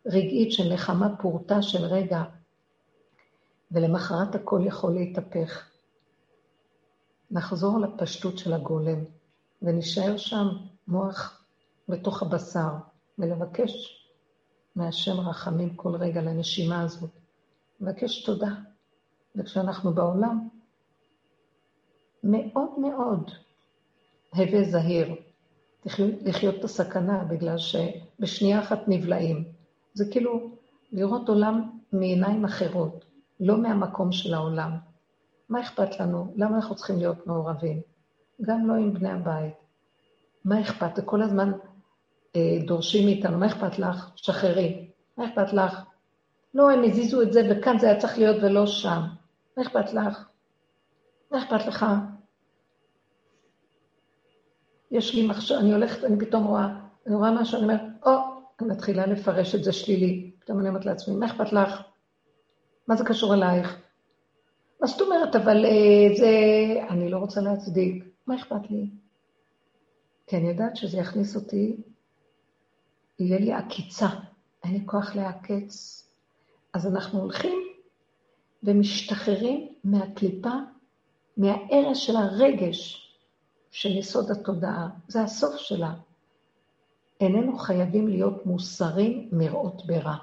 רגעית של נחמה פורטה של רגע, ולמחרת הכל יכול להתהפך. נחזור לפשטות של הגולם, ונשאר שם מוח בתוך הבשר, ולבקש מהשם רחמים כל רגע לנשימה הזאת. לבקש תודה. וכשאנחנו בעולם, מאוד מאוד הווה זהיר. לחיות את הסכנה, בגלל שבשנייה אחת נבלעים. זה כאילו לראות עולם מעיניים אחרות, לא מהמקום של העולם. מה אכפת לנו? למה אנחנו צריכים להיות מעורבים? גם לא עם בני הבית. מה אכפת? כל הזמן אה, דורשים מאיתנו, מה אכפת לך? שחררי. מה אכפת לך? לא, הם הזיזו את זה, וכאן זה היה צריך להיות ולא שם. מה אכפת לך? מה אכפת לך? יש לי מחשב, אני הולכת, אני פתאום רואה, אני רואה משהו, אני אומרת, או, אני מתחילה לפרש את זה שלילי. פתאום אני אומרת לעצמי, מה אכפת לך? מה זה קשור אלייך? מה זאת אומרת, אבל אה, זה... אני לא רוצה להצדיק. מה אכפת לי? כי אני יודעת שזה יכניס אותי, יהיה לי עקיצה. אין לי כוח לעקץ. אז אנחנו הולכים ומשתחררים מהקליפה, מהערש של הרגש של יסוד התודעה. זה הסוף שלה. איננו חייבים להיות מוסרים מראות ברע.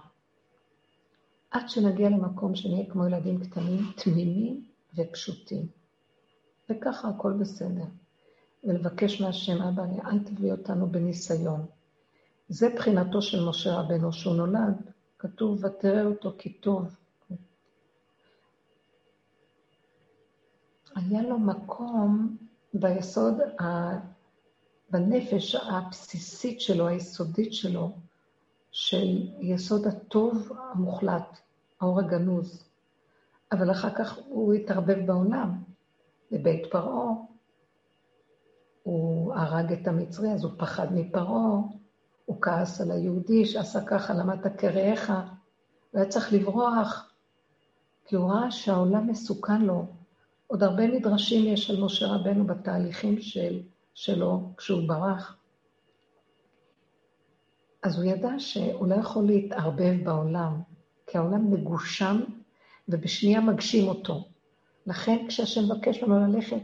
עד שנגיע למקום שנהיה כמו ילדים קטנים, תמימים ופשוטים. וככה הכל בסדר. ולבקש מהשם, אבא, אל תביא אותנו בניסיון. זה בחינתו של משה רבנו, שהוא נולד, כתוב, ותראה אותו כי טוב. היה לו מקום ביסוד, בנפש הבסיסית שלו, היסודית שלו, של יסוד הטוב המוחלט, האור הגנוז. אבל אחר כך הוא התערבב בעולם, בבית פרעה. הוא הרג את המצרי, אז הוא פחד מפרעה, הוא כעס על היהודי שעשה ככה, למה אתה כרעך? הוא היה צריך לברוח, כי הוא ראה שהעולם מסוכן לו. עוד הרבה מדרשים יש על משה רבנו בתהליכים של, שלו כשהוא ברח. אז הוא ידע שהוא לא יכול להתערבב בעולם, כי העולם מגושם ובשנייה מגשים אותו. לכן כשהשם מבקש לנו ללכת,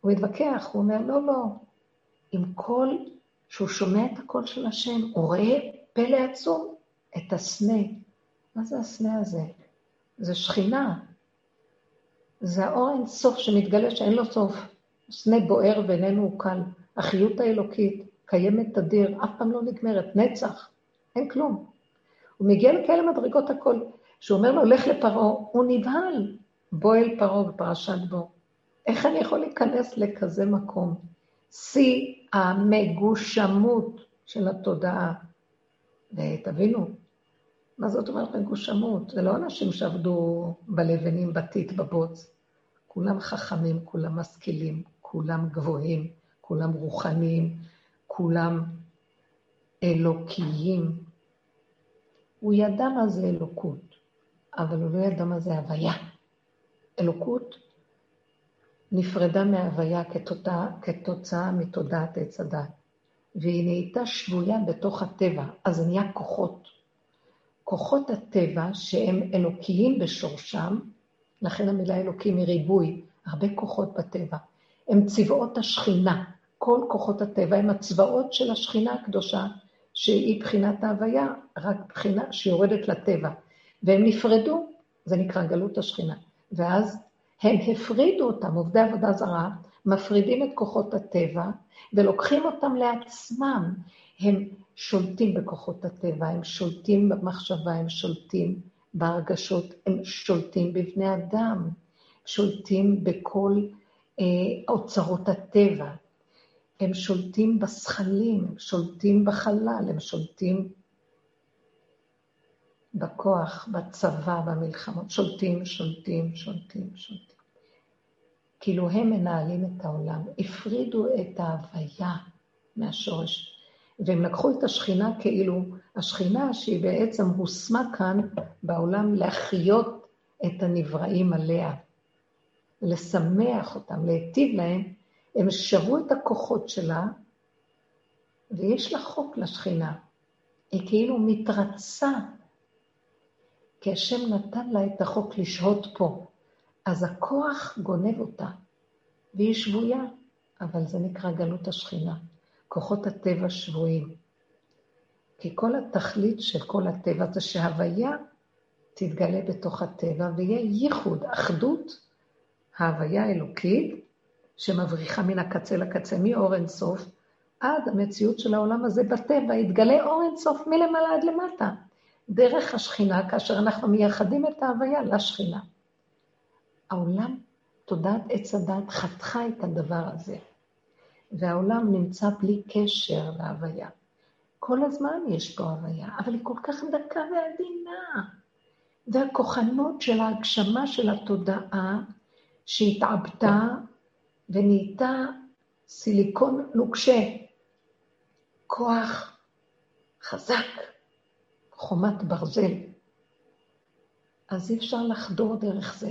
הוא מתווכח, הוא אומר, לא, לא, עם כל, שהוא שומע את הקול של השם, הוא רואה פלא עצום, את הסנה. מה זה הסנה הזה? זה שכינה, זה האור אין סוף שמתגלה שאין לו סוף. סנה בוער ואיננו עוקל. החיות האלוקית קיימת תדיר, אף פעם לא נגמרת, נצח, אין כלום. הוא מגיע לכאלה מדרגות הכל. כשהוא אומר לו, לך לפרעה, הוא נבהל. בוא אל פרעה בפרשת בו. איך אני יכול להיכנס לכזה מקום? שיא המגושמות של התודעה. ותבינו, מה זאת אומרת מגושמות? זה לא אנשים שעבדו בלבנים, בטיט, בבוץ. כולם חכמים, כולם משכילים, כולם גבוהים, כולם רוחניים, כולם אלוקיים. הוא ידע מה זה אלוקות, אבל הוא לא ידע מה זה הוויה. אלוקות נפרדה מההוויה כתוצאה, כתוצאה מתודעת עץ הדת, והיא נהייתה שבויה בתוך הטבע, אז נהיה כוחות. כוחות הטבע שהם אלוקיים בשורשם, לכן המילה אלוקים היא ריבוי, הרבה כוחות בטבע. הם צבאות השכינה, כל כוחות הטבע הם הצבאות של השכינה הקדושה, שהיא בחינת ההוויה, רק בחינה שיורדת לטבע. והם נפרדו, זה נקרא גלות השכינה. ואז הם הפרידו אותם, עובדי עבודה זרה, מפרידים את כוחות הטבע ולוקחים אותם לעצמם. הם שולטים בכוחות הטבע, הם שולטים במחשבה, הם שולטים בהרגשות, הם שולטים בבני אדם, שולטים בכל אה, אוצרות הטבע, הם שולטים בשכלים, הם שולטים בחלל, הם שולטים בכוח, בצבא, במלחמות, שולטים, שולטים, שולטים, שולטים. כאילו הם מנהלים את העולם, הפרידו את ההוויה מהשורש. והם לקחו את השכינה כאילו, השכינה שהיא בעצם הושמה כאן בעולם להחיות את הנבראים עליה, לשמח אותם, להיטיב להם, הם שבו את הכוחות שלה, ויש לה חוק לשכינה. היא כאילו מתרצה, כי השם נתן לה את החוק לשהות פה. אז הכוח גונב אותה, והיא שבויה, אבל זה נקרא גלות השכינה. כוחות הטבע שבויים. כי כל התכלית של כל הטבע זה שההוויה תתגלה בתוך הטבע ויהיה ייחוד, אחדות, ההוויה האלוקית, שמבריחה מן הקצה לקצה, מאור אינסוף, עד המציאות של העולם הזה בטבע, יתגלה אור אינסוף מלמעלה עד למטה, דרך השכינה, כאשר אנחנו מייחדים את ההוויה לשכינה. העולם, תודעת עץ הדת, חתכה את הדבר הזה. והעולם נמצא בלי קשר להוויה. כל הזמן יש פה הוויה, אבל היא כל כך דקה ועדינה. והכוחנות של ההגשמה של התודעה, שהתעבתה ונהייתה סיליקון נוקשה, כוח חזק, חומת ברזל. אז אי אפשר לחדור דרך זה.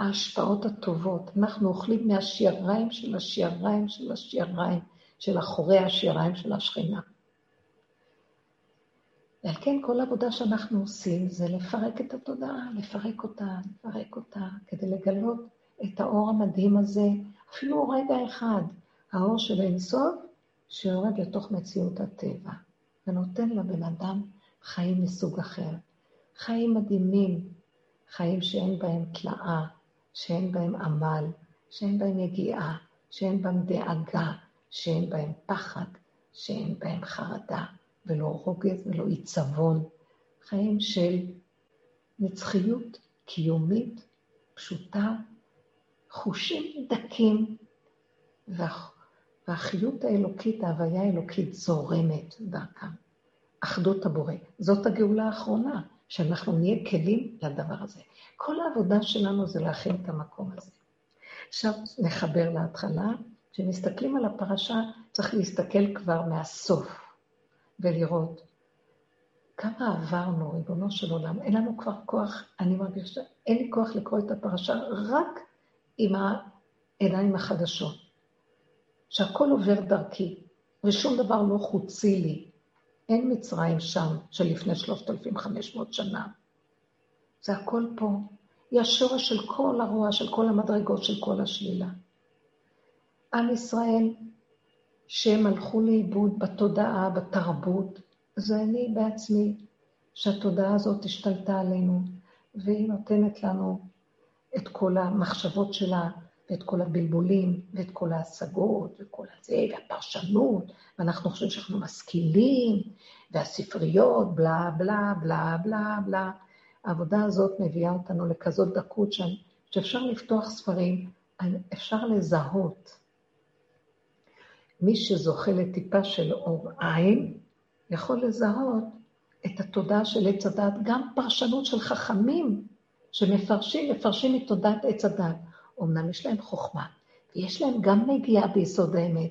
ההשפעות הטובות. אנחנו אוכלים מהשיריים של השיריים של השיריים של אחורי השיריים של השכינה. ועל כן כל העבודה שאנחנו עושים זה לפרק את התודעה, לפרק אותה, לפרק אותה, כדי לגלות את האור המדהים הזה, אפילו רגע אחד, האור של אינסוף, שיורד לתוך מציאות הטבע, ונותן לבן אדם חיים מסוג אחר. חיים מדהימים, חיים שאין בהם תלאה, שאין בהם עמל, שאין בהם יגיעה, שאין בהם דאגה, שאין בהם פחד, שאין בהם חרדה, ולא רוגז ולא עיצבון. חיים של נצחיות קיומית, פשוטה, חושים דקים, והחיות האלוקית, ההוויה האלוקית זורמת דרכם. אחדות הבורא. זאת הגאולה האחרונה, שאנחנו נהיה כלים לדבר הזה. כל העבודה שלנו זה להכין את המקום הזה. עכשיו נחבר להתחלה. כשמסתכלים על הפרשה, צריך להסתכל כבר מהסוף ולראות כמה עברנו, ריבונו של עולם. אין לנו כבר כוח, אני מרגישה, אין לי כוח לקרוא את הפרשה רק עם העיניים החדשות. שהכל עובר דרכי, ושום דבר לא חוצי לי. אין מצרים שם של לפני 3,500 שנה. זה הכל פה. היא השורש של כל הרוע, של כל המדרגות, של כל השלילה. עם ישראל, שהם הלכו לאיבוד בתודעה, בתרבות, זה אני בעצמי, שהתודעה הזאת השתלטה עלינו, והיא נותנת לנו את כל המחשבות שלה, ואת כל הבלבולים, ואת כל ההשגות, וכל הזה, והפרשנות, ואנחנו חושבים שאנחנו משכילים, והספריות, בלה, בלה, בלה, בלה, בלה. העבודה הזאת מביאה אותנו לכזאת דקות שאפשר לפתוח ספרים, אפשר לזהות. מי שזוכה לטיפה של אור עין, יכול לזהות את התודעה של עץ הדת, גם פרשנות של חכמים שמפרשים, מפרשים את תודעת עץ הדת. אמנם יש להם חוכמה, ויש להם גם נגיעה ביסוד האמת,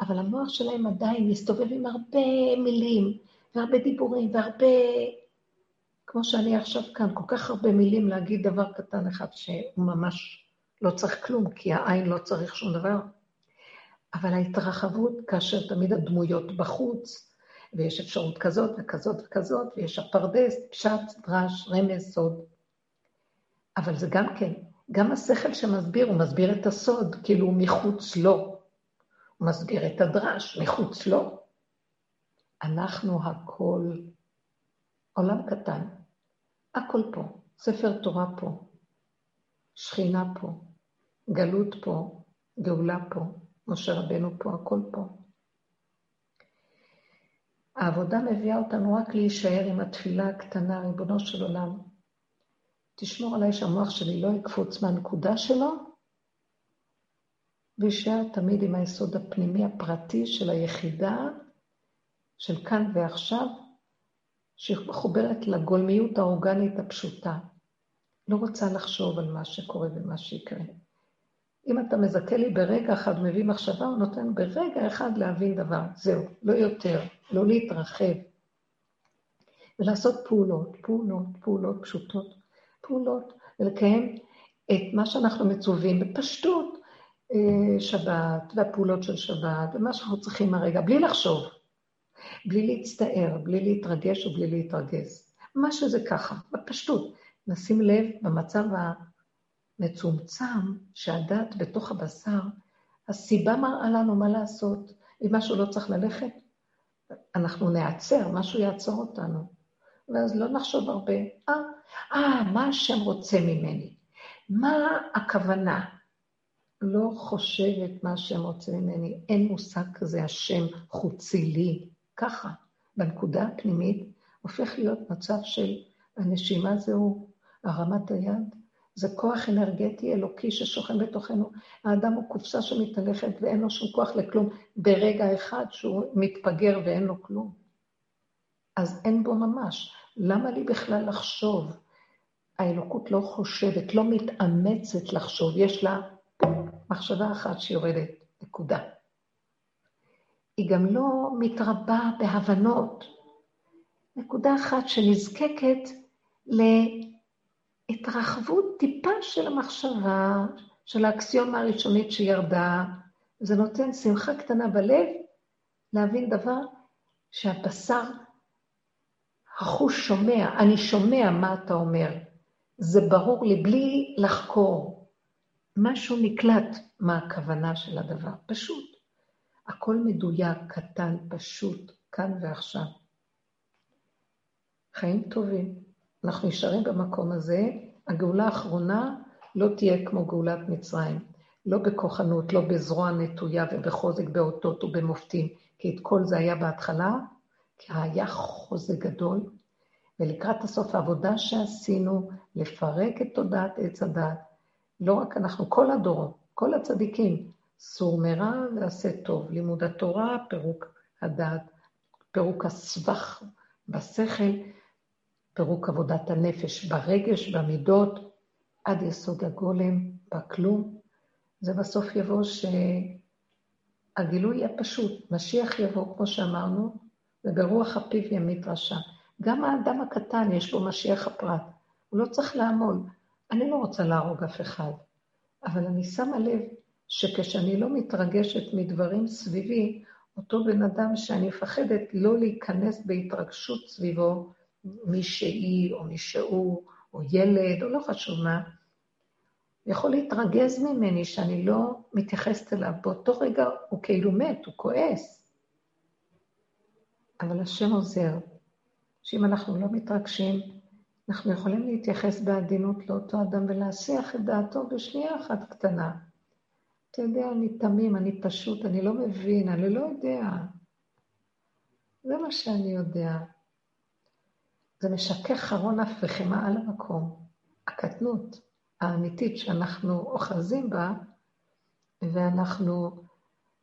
אבל המוח שלהם עדיין מסתובב עם הרבה מילים, והרבה דיבורים, והרבה... כמו שאני עכשיו כאן, כל כך הרבה מילים להגיד דבר קטן אחד שהוא ממש לא צריך כלום, כי העין לא צריך שום דבר. אבל ההתרחבות, כאשר תמיד הדמויות בחוץ, ויש אפשרות כזאת וכזאת וכזאת, ויש הפרדס, פשט, דרש, רמז, סוד. אבל זה גם כן, גם השכל שמסביר, הוא מסביר את הסוד, כאילו הוא מחוץ לו. הוא מסביר את הדרש, מחוץ לו. אנחנו הכל עולם קטן, הכל פה, ספר תורה פה, שכינה פה, גלות פה, גאולה פה, משה רבנו פה, הכל פה. העבודה מביאה אותנו רק להישאר עם התפילה הקטנה, ריבונו של עולם. תשמור עליי שהמוח שלי לא יקפוץ מהנקודה שלו, ויישאר תמיד עם היסוד הפנימי הפרטי של היחידה, של כאן ועכשיו, שמחוברת לגולמיות האורגנית הפשוטה. לא רוצה לחשוב על מה שקורה ומה שיקרה. אם אתה מזכה לי ברגע אחד, מביא מחשבה, הוא נותן ברגע אחד להבין דבר. זהו, לא יותר, לא להתרחב. ולעשות פעולות, פעולות, פעולות פשוטות, פעולות, ולקיים את מה שאנחנו מצווים בפשטות, אה, שבת, והפעולות של שבת, ומה שאנחנו צריכים הרגע, בלי לחשוב, בלי להצטער, בלי להתרגש ובלי להתרגז. מה שזה ככה, בפשטות. נשים לב במצב מצומצם שהדת בתוך הבשר, הסיבה מראה לנו מה לעשות. אם משהו לא צריך ללכת, אנחנו נעצר, משהו יעצור אותנו. ואז לא נחשוב הרבה, אה, אה, מה השם רוצה ממני? מה הכוונה? לא חושבת מה השם רוצה ממני, אין מושג כזה, השם חוצי לי. ככה, בנקודה הפנימית, הופך להיות מצב של הנשימה זהו, הרמת היד, זה כוח אנרגטי אלוקי ששוכן בתוכנו. האדם הוא קופסה שמתהלכת ואין לו שום כוח לכלום ברגע אחד שהוא מתפגר ואין לו כלום. אז אין בו ממש. למה לי בכלל לחשוב? האלוקות לא חושבת, לא מתאמצת לחשוב, יש לה מחשבה אחת שיורדת, נקודה. היא גם לא מתרבה בהבנות. נקודה אחת שנזקקת ל... התרחבות טיפה של המחשבה, של האקסיומה הראשונית שירדה, זה נותן שמחה קטנה בלב להבין דבר שהבשר, החוש שומע, אני שומע מה אתה אומר. זה ברור לי בלי לחקור. משהו נקלט מה הכוונה של הדבר, פשוט. הכל מדויק, קטן, פשוט, כאן ועכשיו. חיים טובים. אנחנו נשארים במקום הזה, הגאולה האחרונה לא תהיה כמו גאולת מצרים. לא בכוחנות, לא בזרוע נטויה ובחוזק באותות ובמופתים, כי את כל זה היה בהתחלה, כי היה חוזק גדול, ולקראת הסוף העבודה שעשינו, לפרק את תודעת עץ הדת, לא רק אנחנו, כל הדורות, כל הצדיקים, סור מרע ועשה טוב, לימוד התורה, פירוק הדת, פירוק הסבך בשכל, פירוק עבודת הנפש ברגש, במידות, עד יסוד הגולם, בכלום. זה בסוף יבוא שהגילוי יהיה פשוט. משיח יבוא, כמו שאמרנו, וברוח הפיו ימית רשע. גם האדם הקטן יש לו משיח הפרט. הוא לא צריך לעמול. אני לא רוצה להרוג אף אחד, אבל אני שמה לב שכשאני לא מתרגשת מדברים סביבי, אותו בן אדם שאני מפחדת לא להיכנס בהתרגשות סביבו, מי שהיא או מי שהוא, או ילד, או לא חשוב מה, יכול להתרגז ממני שאני לא מתייחסת אליו. באותו רגע הוא כאילו מת, הוא כועס. אבל השם עוזר, שאם אנחנו לא מתרגשים, אנחנו יכולים להתייחס בעדינות לאותו אדם ולהסיח את דעתו בשנייה אחת קטנה. אתה יודע, אני תמים, אני פשוט, אני לא מבין, אני לא יודע. זה מה שאני יודע. זה משכך חרון אף וחמאה על המקום. הקטנות האמיתית שאנחנו אוחזים בה, ואנחנו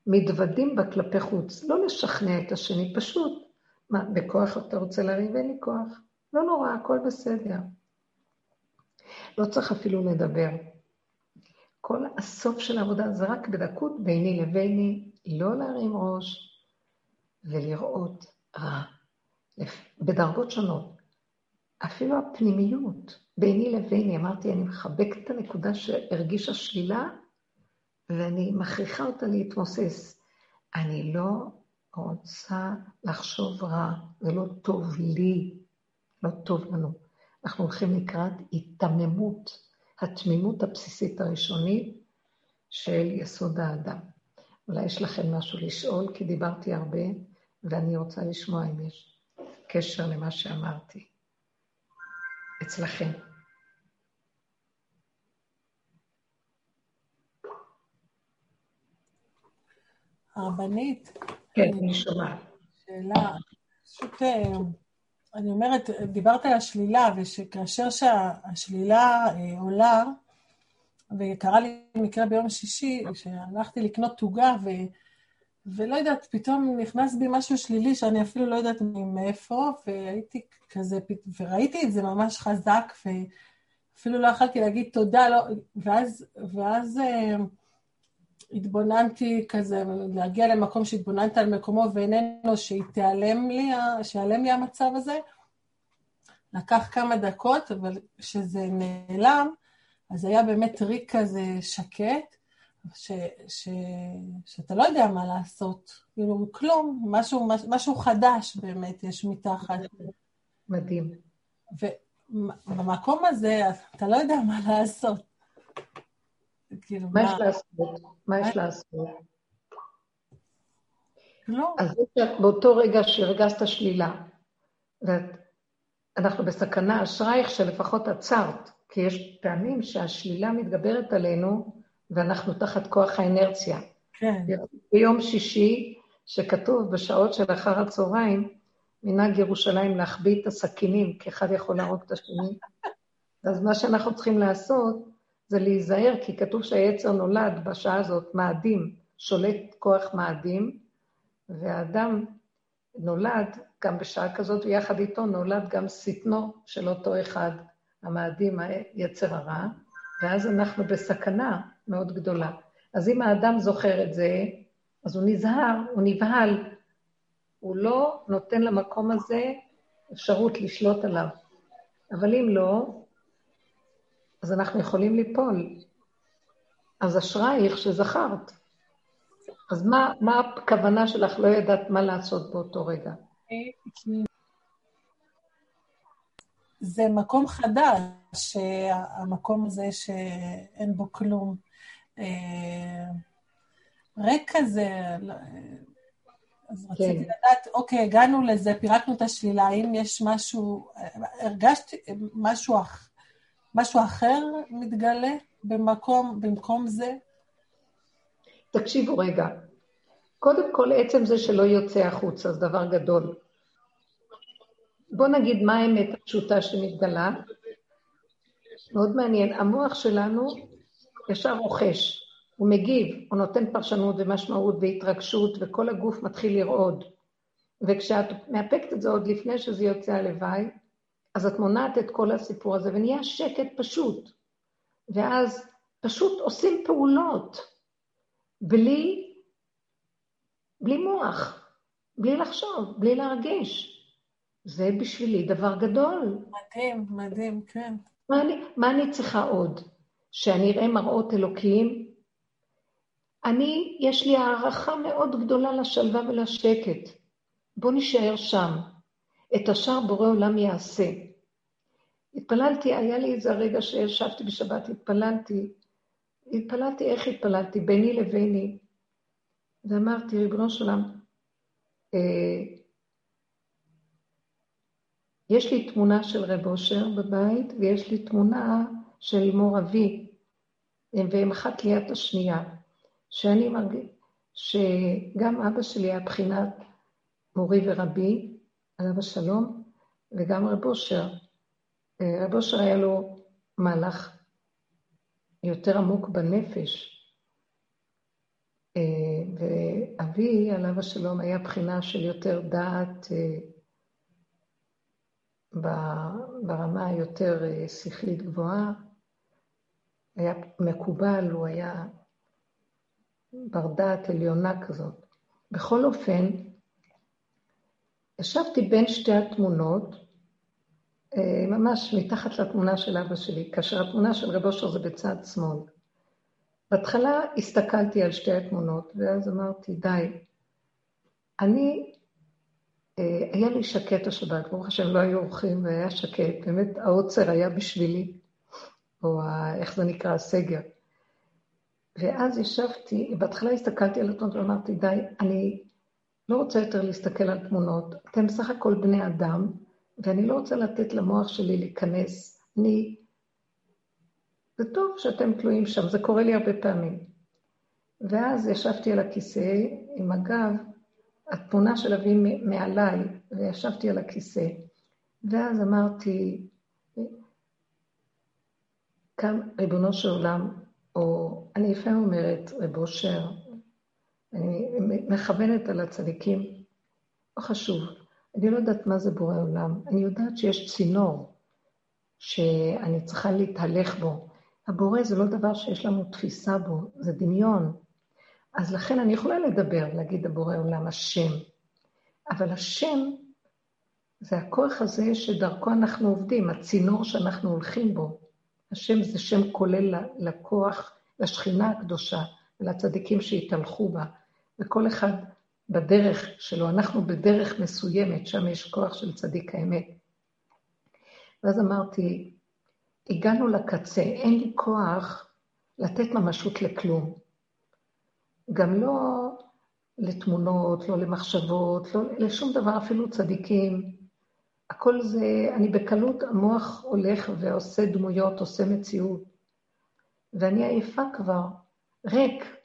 מתוודים בה כלפי חוץ. לא לשכנע את השני, פשוט מה, בכוח אתה רוצה לריב? אין לי כוח. לא נורא, הכל בסדר. לא צריך אפילו לדבר. כל הסוף של העבודה זה רק בדקות ביני לביני, לא להרים ראש ולראות רע, בדרגות שונות. אפילו הפנימיות, ביני לביני, אמרתי, אני מחבקת את הנקודה שהרגישה שלילה, ואני מכריחה אותה להתמוסס. אני לא רוצה לחשוב רע, זה לא טוב לי, לא טוב לנו. אנחנו הולכים לקראת היתממות, התמימות הבסיסית הראשונית של יסוד האדם. אולי יש לכם משהו לשאול, כי דיברתי הרבה, ואני רוצה לשמוע אם יש קשר למה שאמרתי. אצלכם. הרבנית. כן, אני שומעת. שאלה, פשוט, אה, אני אומרת, דיברת על השלילה, ושכאשר שהשלילה אה, עולה, וקרה לי מקרה ביום שישי, שהלכתי לקנות תוגה, ו... ולא יודעת, פתאום נכנס בי משהו שלילי שאני אפילו לא יודעת מאיפה, והייתי כזה, וראיתי את זה ממש חזק, ואפילו לא יכלתי להגיד תודה, לא, ואז, ואז אה, התבוננתי כזה, להגיע למקום שהתבוננת על מקומו ואיננו, שיתעלם לי, שיעלם לי המצב הזה. לקח כמה דקות, אבל כשזה נעלם, אז היה באמת ריק כזה שקט, ש, ש, שאתה לא יודע מה לעשות, כאילו כלום, משהו, משהו חדש באמת יש מתחת. מדהים. ובמקום הזה אתה לא יודע מה לעשות. כאילו, מה, יש לעשות? מה יש לעשות? לא. אז באותו רגע שהרגשת שלילה, ואנחנו בסכנה, אשרייך שלפחות עצרת, כי יש פעמים שהשלילה מתגברת עלינו, ואנחנו תחת כוח האנרציה. כן. ביום שישי, שכתוב בשעות של אחר הצהריים, מנהג ירושלים להחביא את הסכינים, כי אחד יכול להרוג את השני. אז מה שאנחנו צריכים לעשות זה להיזהר, כי כתוב שהיצר נולד בשעה הזאת, מאדים, שולט כוח מאדים, והאדם נולד גם בשעה כזאת, ויחד איתו נולד גם שטנו של אותו אחד, המאדים, היצר הרע, ואז אנחנו בסכנה מאוד גדולה. אז אם האדם זוכר את זה, אז הוא נזהר, הוא נבהל, הוא לא נותן למקום הזה אפשרות לשלוט עליו. אבל אם לא, אז אנחנו יכולים ליפול. אז אשרייך שזכרת. אז מה, מה הכוונה שלך לא ידעת מה לעשות באותו רגע? זה מקום חדש, המקום הזה שאין בו כלום. אה, ריק כזה, לא, אז כן. רציתי לדעת, אוקיי, הגענו לזה, פירקנו את השלילה, האם יש משהו, הרגשתי משהו, משהו אחר מתגלה במקום, במקום זה? תקשיבו רגע, קודם כל, עצם זה שלא יוצא החוצה, זה דבר גדול. בואו נגיד מה האמת הפשוטה שמתגלה. מאוד מעניין. המוח שלנו ישר רוכש, הוא מגיב, הוא נותן פרשנות ומשמעות והתרגשות, וכל הגוף מתחיל לרעוד. וכשאת מאפקת את זה עוד לפני שזה יוצא הלוואי, אז את מונעת את כל הסיפור הזה, ונהיה שקט פשוט. ואז פשוט עושים פעולות, בלי, בלי מוח, בלי לחשוב, בלי להרגיש. זה בשבילי דבר גדול. מדהים, מדהים, כן. מה אני, מה אני צריכה עוד? שאני אראה מראות אלוקיים? אני, יש לי הערכה מאוד גדולה לשלווה ולשקט. בואו נישאר שם. את השאר בורא עולם יעשה. התפללתי, היה לי איזה רגע שישבתי בשבת, התפללתי. התפללתי, איך התפללתי? ביני לביני. ואמרתי, ריבונו של עולם, אה, יש לי תמונה של רב אושר בבית, ויש לי תמונה של מור אבי, והם אחת ליד השנייה, שאני מרגיש שגם אבא שלי היה בחינת מורי ורבי, עליו השלום, וגם רב אושר. רב אושר היה לו מהלך יותר עמוק בנפש, ואבי, עליו השלום, היה בחינה של יותר דעת, ברמה היותר אה, שכלית גבוהה, היה מקובל, הוא היה בר דעת עליונה כזאת. בכל אופן, ישבתי בין שתי התמונות, אה, ממש מתחת לתמונה של אבא שלי, כאשר התמונה של רב אושר זה בצד שמאל. בהתחלה הסתכלתי על שתי התמונות, ואז אמרתי, די, אני, אה, היה לי שקט השבת, ברוך השם לא היו אורחים והיה שקט, באמת העוצר היה בשבילי, או ה, איך זה נקרא, הסגר. ואז ישבתי, בהתחלה הסתכלתי על התמונות ואמרתי, די, אני לא רוצה יותר להסתכל על תמונות, אתם בסך הכל בני אדם, ואני לא רוצה לתת למוח שלי להיכנס. אני... זה טוב שאתם תלויים שם, זה קורה לי הרבה פעמים. ואז ישבתי על הכיסא עם הגב, התמונה של אבי מעליי, וישבתי על הכיסא. ואז אמרתי, כאן ריבונו של עולם, או אני לפעמים אומרת, רב אושר, אני מכוונת על הצדיקים, לא חשוב. אני לא יודעת מה זה בורא עולם. אני יודעת שיש צינור שאני צריכה להתהלך בו. הבורא זה לא דבר שיש לנו תפיסה בו, זה דמיון. אז לכן אני יכולה לדבר, להגיד הבורא עולם, השם. אבל השם זה הכוח הזה שדרכו אנחנו עובדים, הצינור שאנחנו הולכים בו. השם זה שם כולל לכוח, לשכינה הקדושה ולצדיקים שהתהלכו בה. וכל אחד בדרך שלו, אנחנו בדרך מסוימת, שם יש כוח של צדיק האמת. ואז אמרתי, הגענו לקצה, אין לי כוח לתת ממשות לכלום. גם לא לתמונות, לא למחשבות, לא לשום דבר, אפילו צדיקים. הכל זה, אני בקלות, המוח הולך ועושה דמויות, עושה מציאות. ואני עייפה כבר, ריק.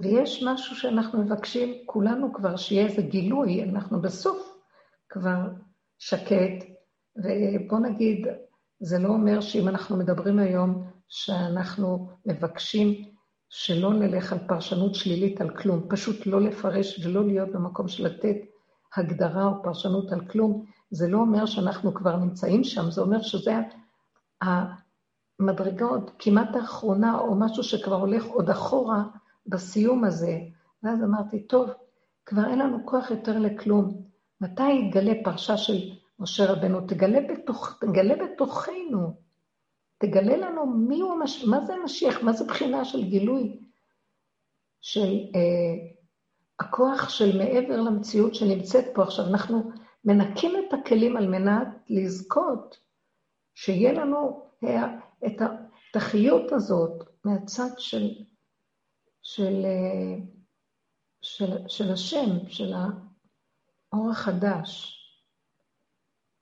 ויש משהו שאנחנו מבקשים, כולנו כבר, שיהיה איזה גילוי, אנחנו בסוף כבר שקט, ובוא נגיד, זה לא אומר שאם אנחנו מדברים היום, שאנחנו מבקשים שלא נלך על פרשנות שלילית על כלום, פשוט לא לפרש ולא להיות במקום של לתת הגדרה או פרשנות על כלום, זה לא אומר שאנחנו כבר נמצאים שם, זה אומר שזה המדרגה עוד כמעט האחרונה, או משהו שכבר הולך עוד אחורה, בסיום הזה, ואז אמרתי, טוב, כבר אין לנו כוח יותר לכלום. מתי יתגלה פרשה של משה רבנו? תגלה, בתוך, תגלה בתוכנו, תגלה לנו מי הוא המש... מה זה המשיח, מה זה בחינה של גילוי של אה, הכוח של מעבר למציאות שנמצאת פה. עכשיו, אנחנו מנקים את הכלים על מנת לזכות שיהיה לנו את החיות הזאת מהצד של של, אה, של, של השם, של האור החדש.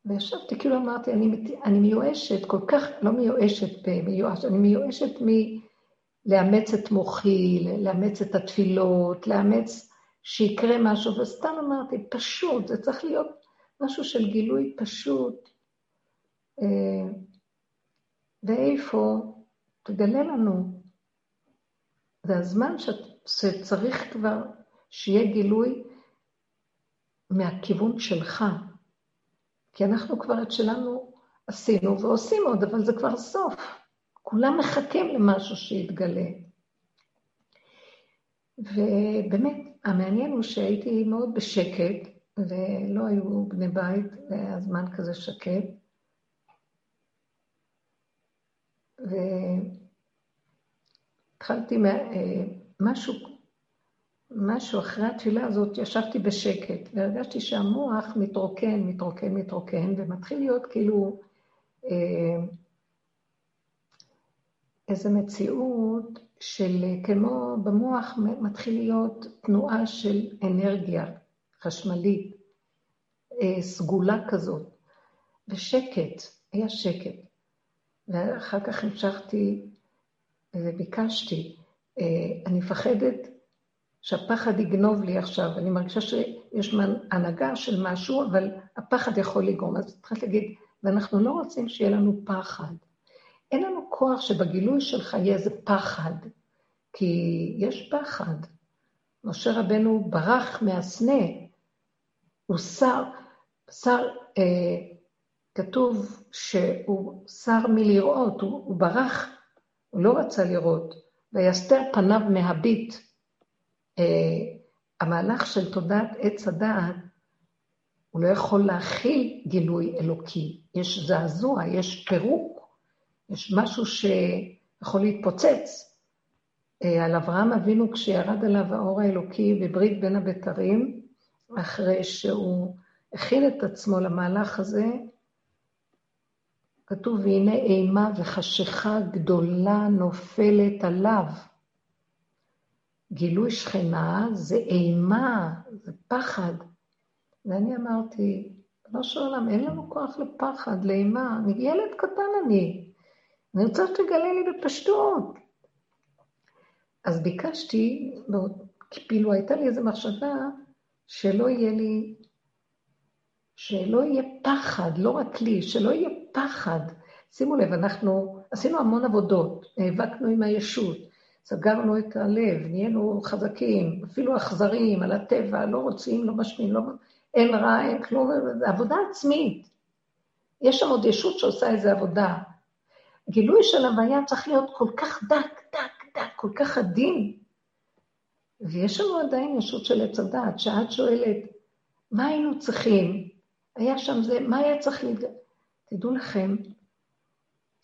וישבתי, כאילו אמרתי, אני, אני מיואשת, כל כך, לא מיואשת במיואש, אני מיואשת מלאמץ את מוחי, לאמץ את התפילות, לאמץ שיקרה משהו, וסתם אמרתי, פשוט, זה צריך להיות משהו של גילוי פשוט. אה, ואיפה? תגלה לנו. זה הזמן שצריך כבר שיהיה גילוי מהכיוון שלך. כי אנחנו כבר את שלנו עשינו ועושים עוד, אבל זה כבר סוף. כולם מחכים למשהו שיתגלה. ובאמת, המעניין הוא שהייתי מאוד בשקט, ולא היו בני בית, והיה זמן כזה שקט. ו... התחלתי אה, משהו, משהו אחרי התפילה הזאת, ישבתי בשקט, והרגשתי שהמוח מתרוקן, מתרוקן, מתרוקן, ומתחיל להיות כאילו אה, איזו מציאות של כמו במוח מתחיל להיות תנועה של אנרגיה חשמלית, אה, סגולה כזאת, ושקט, היה שקט. ואחר כך המשכתי וביקשתי, אה, אני מפחדת שהפחד יגנוב לי עכשיו, אני מרגישה שיש הנהגה של משהו, אבל הפחד יכול לגרום. אז התחלתי להגיד, ואנחנו לא רוצים שיהיה לנו פחד. אין לנו כוח שבגילוי שלך יהיה איזה פחד, כי יש פחד. משה רבנו ברח מהסנה, הוא שר, שר, אה, כתוב שהוא שר מלראות, הוא, הוא ברח, הוא לא רצה לראות, ויסתר פניו מהביט. אה, המהלך של תודעת עץ הדעת, הוא לא יכול להכיל גילוי אלוקי. יש זעזוע, יש פירוק, יש משהו שיכול להתפוצץ. אה, על אברהם אבינו, כשירד עליו האור האלוקי בברית בין הבתרים, אחרי שהוא הכין את עצמו למהלך הזה, כתוב, והנה אימה וחשיכה גדולה נופלת עליו. גילוי שכנה זה אימה, זה פחד. ואני אמרתי, לא של עולם, אין לנו כוח לפחד, לאימה. אני ילד קטן אני. אני רוצה שתגלה לי בפשטות. אז ביקשתי, כאילו הייתה לי איזו מחשבה שלא יהיה לי, שלא יהיה פחד, לא רק לי, שלא יהיה פחד. שימו לב, אנחנו עשינו המון עבודות, נאבקנו עם הישות, סגרנו את הלב, נהיינו חזקים, אפילו אכזריים על הטבע, לא רוצים, לא משמיעים, לא... אין רע, אין כלום, זה עבודה עצמית. יש שם עוד ישות שעושה איזו עבודה. גילוי של הוויה צריך להיות כל כך דק, דק, דק, כל כך עדין. ויש לנו עדיין ישות של עץ הדעת, שאת שואלת, מה היינו צריכים? היה שם זה, מה היה צריך להתג... תדעו לכם,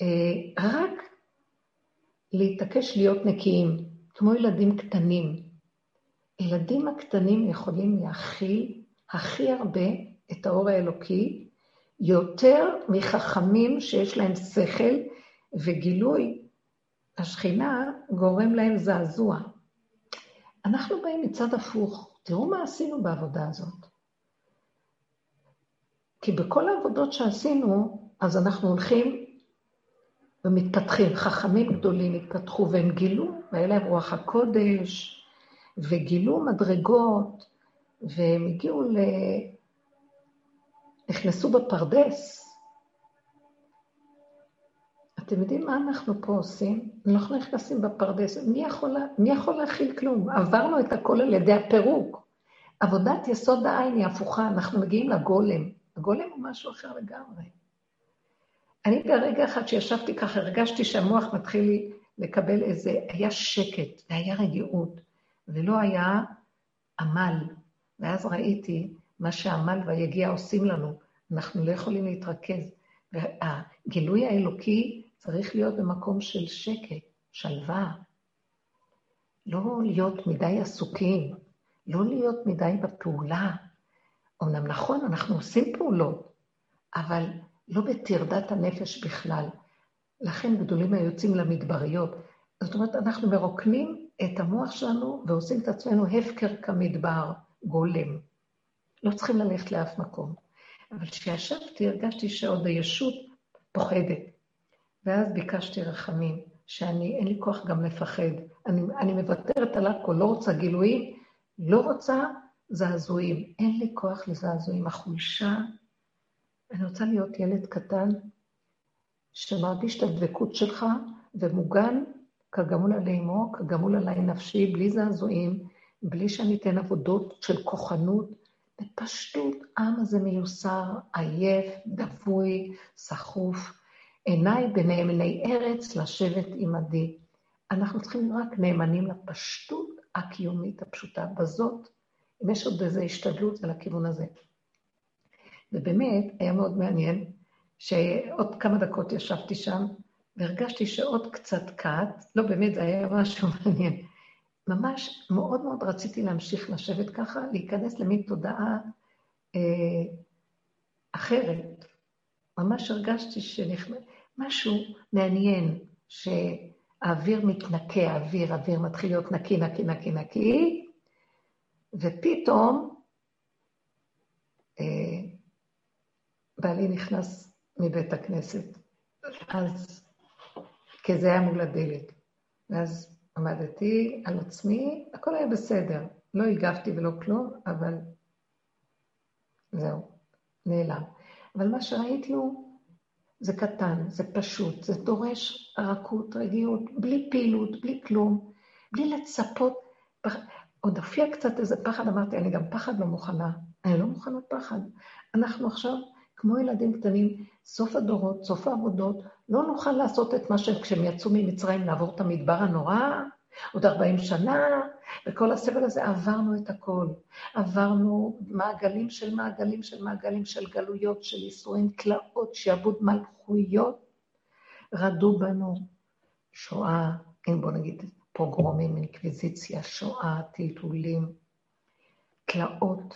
אה, רק להתעקש להיות נקיים, כמו ילדים קטנים. ילדים הקטנים יכולים להכיל הכי הרבה את האור האלוקי, יותר מחכמים שיש להם שכל וגילוי השכינה גורם להם זעזוע. אנחנו באים מצד הפוך, תראו מה עשינו בעבודה הזאת. כי בכל העבודות שעשינו, אז אנחנו הולכים ומתפתחים. חכמים גדולים התפתחו והם גילו, והיה להם רוח הקודש, וגילו מדרגות, והם הגיעו ל... נכנסו בפרדס. אתם יודעים מה אנחנו פה עושים? אנחנו נכנסים בפרדס. מי יכול, מי יכול להכיל כלום? עברנו את הכל על ידי הפירוק. עבודת יסוד העין היא הפוכה, אנחנו מגיעים לגולם. הגולם הוא משהו אחר לגמרי. אני ברגע אחד שישבתי ככה, הרגשתי שהמוח מתחיל לקבל איזה, היה שקט, והיה רגיעות, ולא היה עמל. ואז ראיתי מה שעמל ויגיע עושים לנו, אנחנו לא יכולים להתרכז. והגילוי האלוקי צריך להיות במקום של שקט, שלווה. לא להיות מדי עסוקים, לא להיות מדי בפעולה. אמנם נכון, אנחנו עושים פעולות, אבל לא בטרדת הנפש בכלל. לכן גדולים היוצאים למדבריות. זאת אומרת, אנחנו מרוקנים את המוח שלנו ועושים את עצמנו הפקר כמדבר, גולם. לא צריכים ללכת לאף מקום. אבל כשישבתי הרגשתי שעוד הישות פוחדת. ואז ביקשתי רחמים, שאני, אין לי כוח גם לפחד. אני, אני מוותרת על הכל, לא רוצה גילויים, לא רוצה זעזועים. אין לי כוח לזעזועים. החולשה אני רוצה להיות ילד קטן שמרגיש את הדבקות שלך ומוגן כגמול עלי אמו, כגמול עלי נפשי, בלי זעזועים, בלי שאני אתן עבודות של כוחנות. בפשטות, העם הזה מיוסר, עייף, דבוי, סחוף. עיניי בנאמני ארץ לשבת עמדי. אנחנו צריכים רק נאמנים לפשטות הקיומית הפשוטה. בזאת, אם יש עוד איזו השתדלות, זה לכיוון הזה. ובאמת, היה מאוד מעניין, שעוד כמה דקות ישבתי שם, והרגשתי שעוד קצת קאט, לא באמת, זה היה משהו <laughs> מעניין. ממש מאוד מאוד רציתי להמשיך לשבת ככה, להיכנס למין תודעה אה, אחרת. ממש הרגשתי שנכנס... משהו מעניין, שהאוויר מתנקה, האוויר, האוויר מתחיל להיות נקי, נקי, נקי, נקי, ופתאום אה, בעלי נכנס מבית הכנסת. אז, כי זה היה מול הדלת. ואז עמדתי על עצמי, הכל היה בסדר. לא הגבתי ולא כלום, אבל זהו, נעלם. אבל מה שראיתי הוא, זה קטן, זה פשוט, זה דורש רכות, רגיעות, בלי פעילות, בלי כלום, בלי לצפות. עוד הופיע קצת איזה פחד, אמרתי, אני גם פחד לא מוכנה. אני לא מוכנה פחד. אנחנו עכשיו, כמו ילדים קטנים, סוף הדורות, סוף העבודות, לא נוכל לעשות את מה שכשהם יצאו ממצרים, לעבור את המדבר הנורא, עוד 40 שנה, וכל הסבל הזה, עברנו את הכל. עברנו מעגלים של מעגלים של מעגלים של גלויות, של ייסורים, תלאות, שעבוד מלכויות, רדו בנו. שואה, כן, בוא נגיד, פוגרומים, אינקוויזיציה, שואה, טלטולים, תלאות.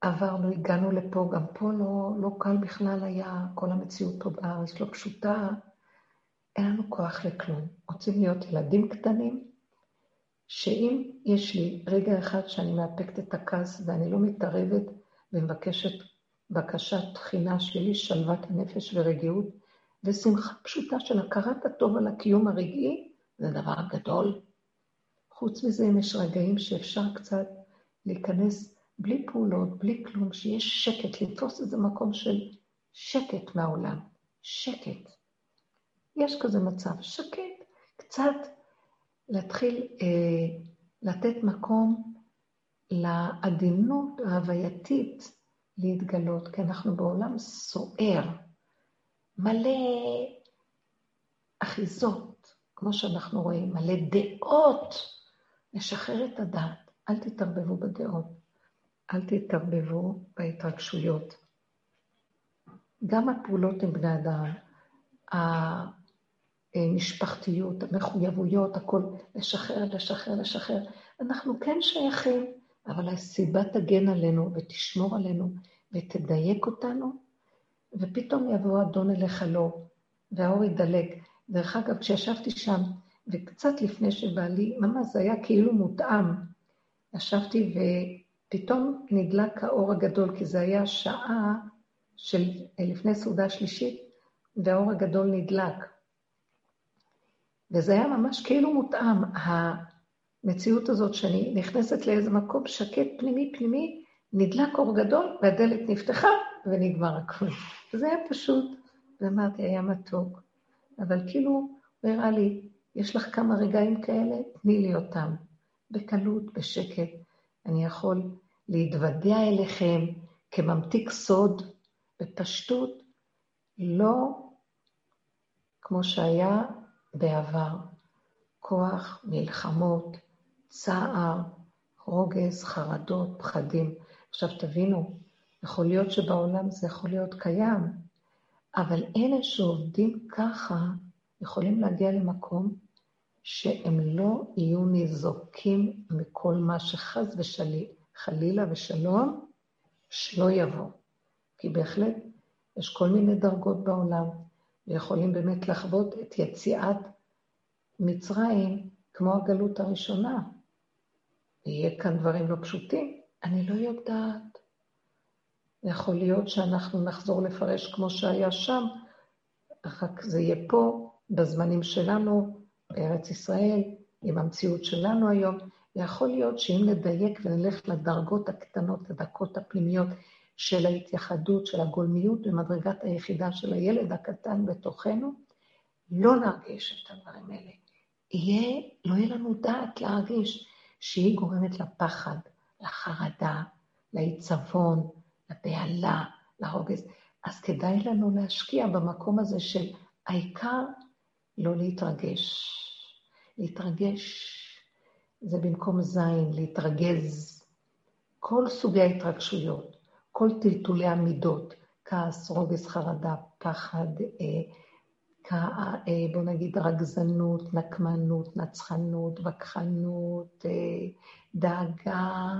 עברנו, הגענו לפה, גם פה לא, לא קל בכלל היה, כל המציאות פה בארץ לא פשוטה. אין לנו כוח לכלום. רוצים להיות ילדים קטנים, שאם יש לי רגע אחד שאני מאפקת את הכעס ואני לא מתערבת ומבקשת בקשת תחינה שלי, שלוות הנפש ורגיעות, ושמחה פשוטה של הכרת הטוב על הקיום הרגעי, זה דבר גדול. חוץ מזה, אם יש רגעים שאפשר קצת להיכנס בלי פעולות, בלי כלום, שיש שקט, לתפוס איזה מקום של שקט מהעולם. שקט. יש כזה מצב שקט, קצת להתחיל אה, לתת מקום לעדינות ההווייתית להתגלות, כי אנחנו בעולם סוער, מלא אחיזות, כמו שאנחנו רואים, מלא דעות. לשחרר את הדעת, אל תתערבבו בדעות, אל תתערבבו בהתרגשויות. גם הפעולות עם בני אדם, המשפחתיות, המחויבויות, הכל, לשחרר, לשחרר, לשחרר. אנחנו כן שייכים, אבל הסיבה תגן עלינו ותשמור עלינו ותדייק אותנו, ופתאום יבוא אדון אליך לא, והאור ידלק. דרך אגב, כשישבתי שם, וקצת לפני שבעלי, ממש זה היה כאילו מותאם, ישבתי ופתאום נדלק האור הגדול, כי זה היה שעה של לפני סעודה שלישית, והאור הגדול נדלק. וזה היה ממש כאילו מותאם, המציאות הזאת שאני נכנסת לאיזה מקום שקט פנימי פנימי, נדלק אור גדול והדלת נפתחה ונגמר הכול. זה היה פשוט, ואמרתי, היה מתוק. אבל כאילו, הוא הראה לי, יש לך כמה רגעים כאלה, תני לי אותם. בקלות, בשקט. אני יכול להתוודע אליכם כממתיק סוד, בפשטות, לא כמו שהיה בעבר. כוח, מלחמות, צער, רוגז, חרדות, פחדים. עכשיו תבינו, יכול להיות שבעולם זה יכול להיות קיים, אבל אלה שעובדים ככה יכולים להגיע למקום שהם לא יהיו ניזוקים מכל מה שחס וחלילה ושלום, שלא יבוא. כי בהחלט יש כל מיני דרגות בעולם, ויכולים באמת לחוות את יציאת מצרים כמו הגלות הראשונה. יהיה כאן דברים לא פשוטים, אני לא יודעת. יכול להיות שאנחנו נחזור לפרש כמו שהיה שם, רק זה יהיה פה, בזמנים שלנו, בארץ ישראל, עם המציאות שלנו היום. ויכול להיות שאם נדייק ונלך לדרגות הקטנות, לדקות הפנימיות, של ההתייחדות, של הגולמיות במדרגת היחידה של הילד הקטן בתוכנו, לא נרגיש את הדברים האלה. יהיה, לא יהיה לנו דעת להרגיש שהיא גורמת לפחד, לחרדה, לעיצבון, לבהלה, לרוגז. אז כדאי לנו להשקיע במקום הזה של העיקר לא להתרגש. להתרגש זה במקום זין, להתרגז. כל סוגי ההתרגשויות. כל טלטולי המידות, כעס, רוגז, חרדה, פחד, אה, כע, אה, בוא נגיד רגזנות, נקמנות, נצחנות, וכחנות, אה, דאגה,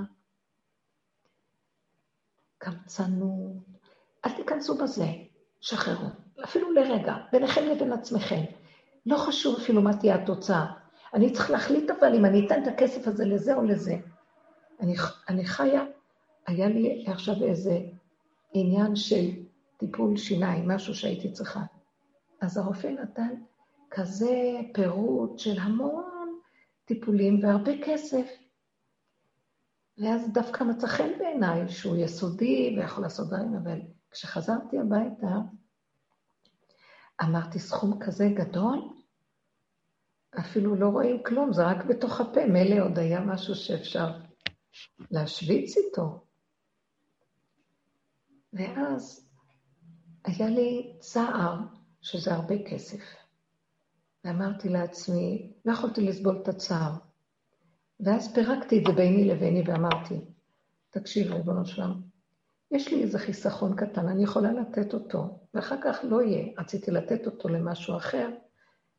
קמצנות. אל תיכנסו בזה, שחררו, אפילו לרגע, ביניכם לבין עצמכם. לא חשוב אפילו מה תהיה התוצאה. אני צריך להחליט אבל אם אני אתן את הכסף הזה לזה או לזה. אני, אני חיה היה לי עכשיו איזה עניין של טיפול שיניים, משהו שהייתי צריכה. אז הרופא נתן כזה פירוט של המון טיפולים והרבה כסף. ואז דווקא מצא חן בעיניי שהוא יסודי ויכול לעשות דברים, אבל כשחזרתי הביתה, אמרתי, סכום כזה גדול? אפילו לא רואים כלום, זה רק בתוך הפה. מילא עוד היה משהו שאפשר להשוויץ איתו. ואז היה לי צער שזה הרבה כסף. ואמרתי לעצמי, לא יכולתי לסבול את הצער. ואז פירקתי את זה ביני לביני ואמרתי, תקשיב, ריבונו שלם, יש לי איזה חיסכון קטן, אני יכולה לתת אותו, ואחר כך לא יהיה. רציתי לתת אותו למשהו אחר,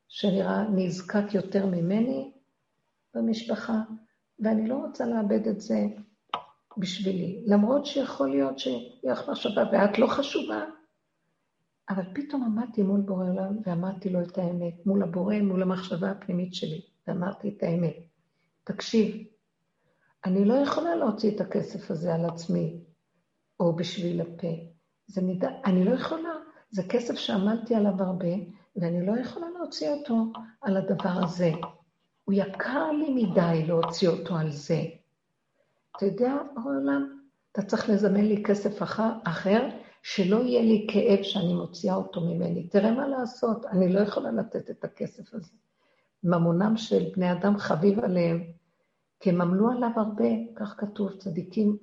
שנראה נזקק יותר ממני במשפחה, ואני לא רוצה לאבד את זה בשבילי. למרות שיכול להיות שיהיה לך מחשבה ואת לא חשובה, אבל פתאום עמדתי מול בורא עולם ואמרתי לו את האמת, מול הבורא, מול המחשבה הפנימית שלי, ואמרתי את האמת. תקשיב, אני לא יכולה להוציא את הכסף הזה על עצמי, או בשביל הפה. זה מידה, אני לא יכולה, זה כסף שעמלתי עליו הרבה, ואני לא יכולה להוציא אותו על הדבר הזה. הוא יקר לי מדי להוציא אותו על זה. אתה יודע, העולם, אתה צריך לזמן לי כסף אחר, שלא יהיה לי כאב שאני מוציאה אותו ממני. תראה מה לעשות, אני לא יכולה לתת את הכסף הזה. ממונם של בני אדם חביב עליהם, כי הם עמלו עליו הרבה, כך כתוב, צדיקים,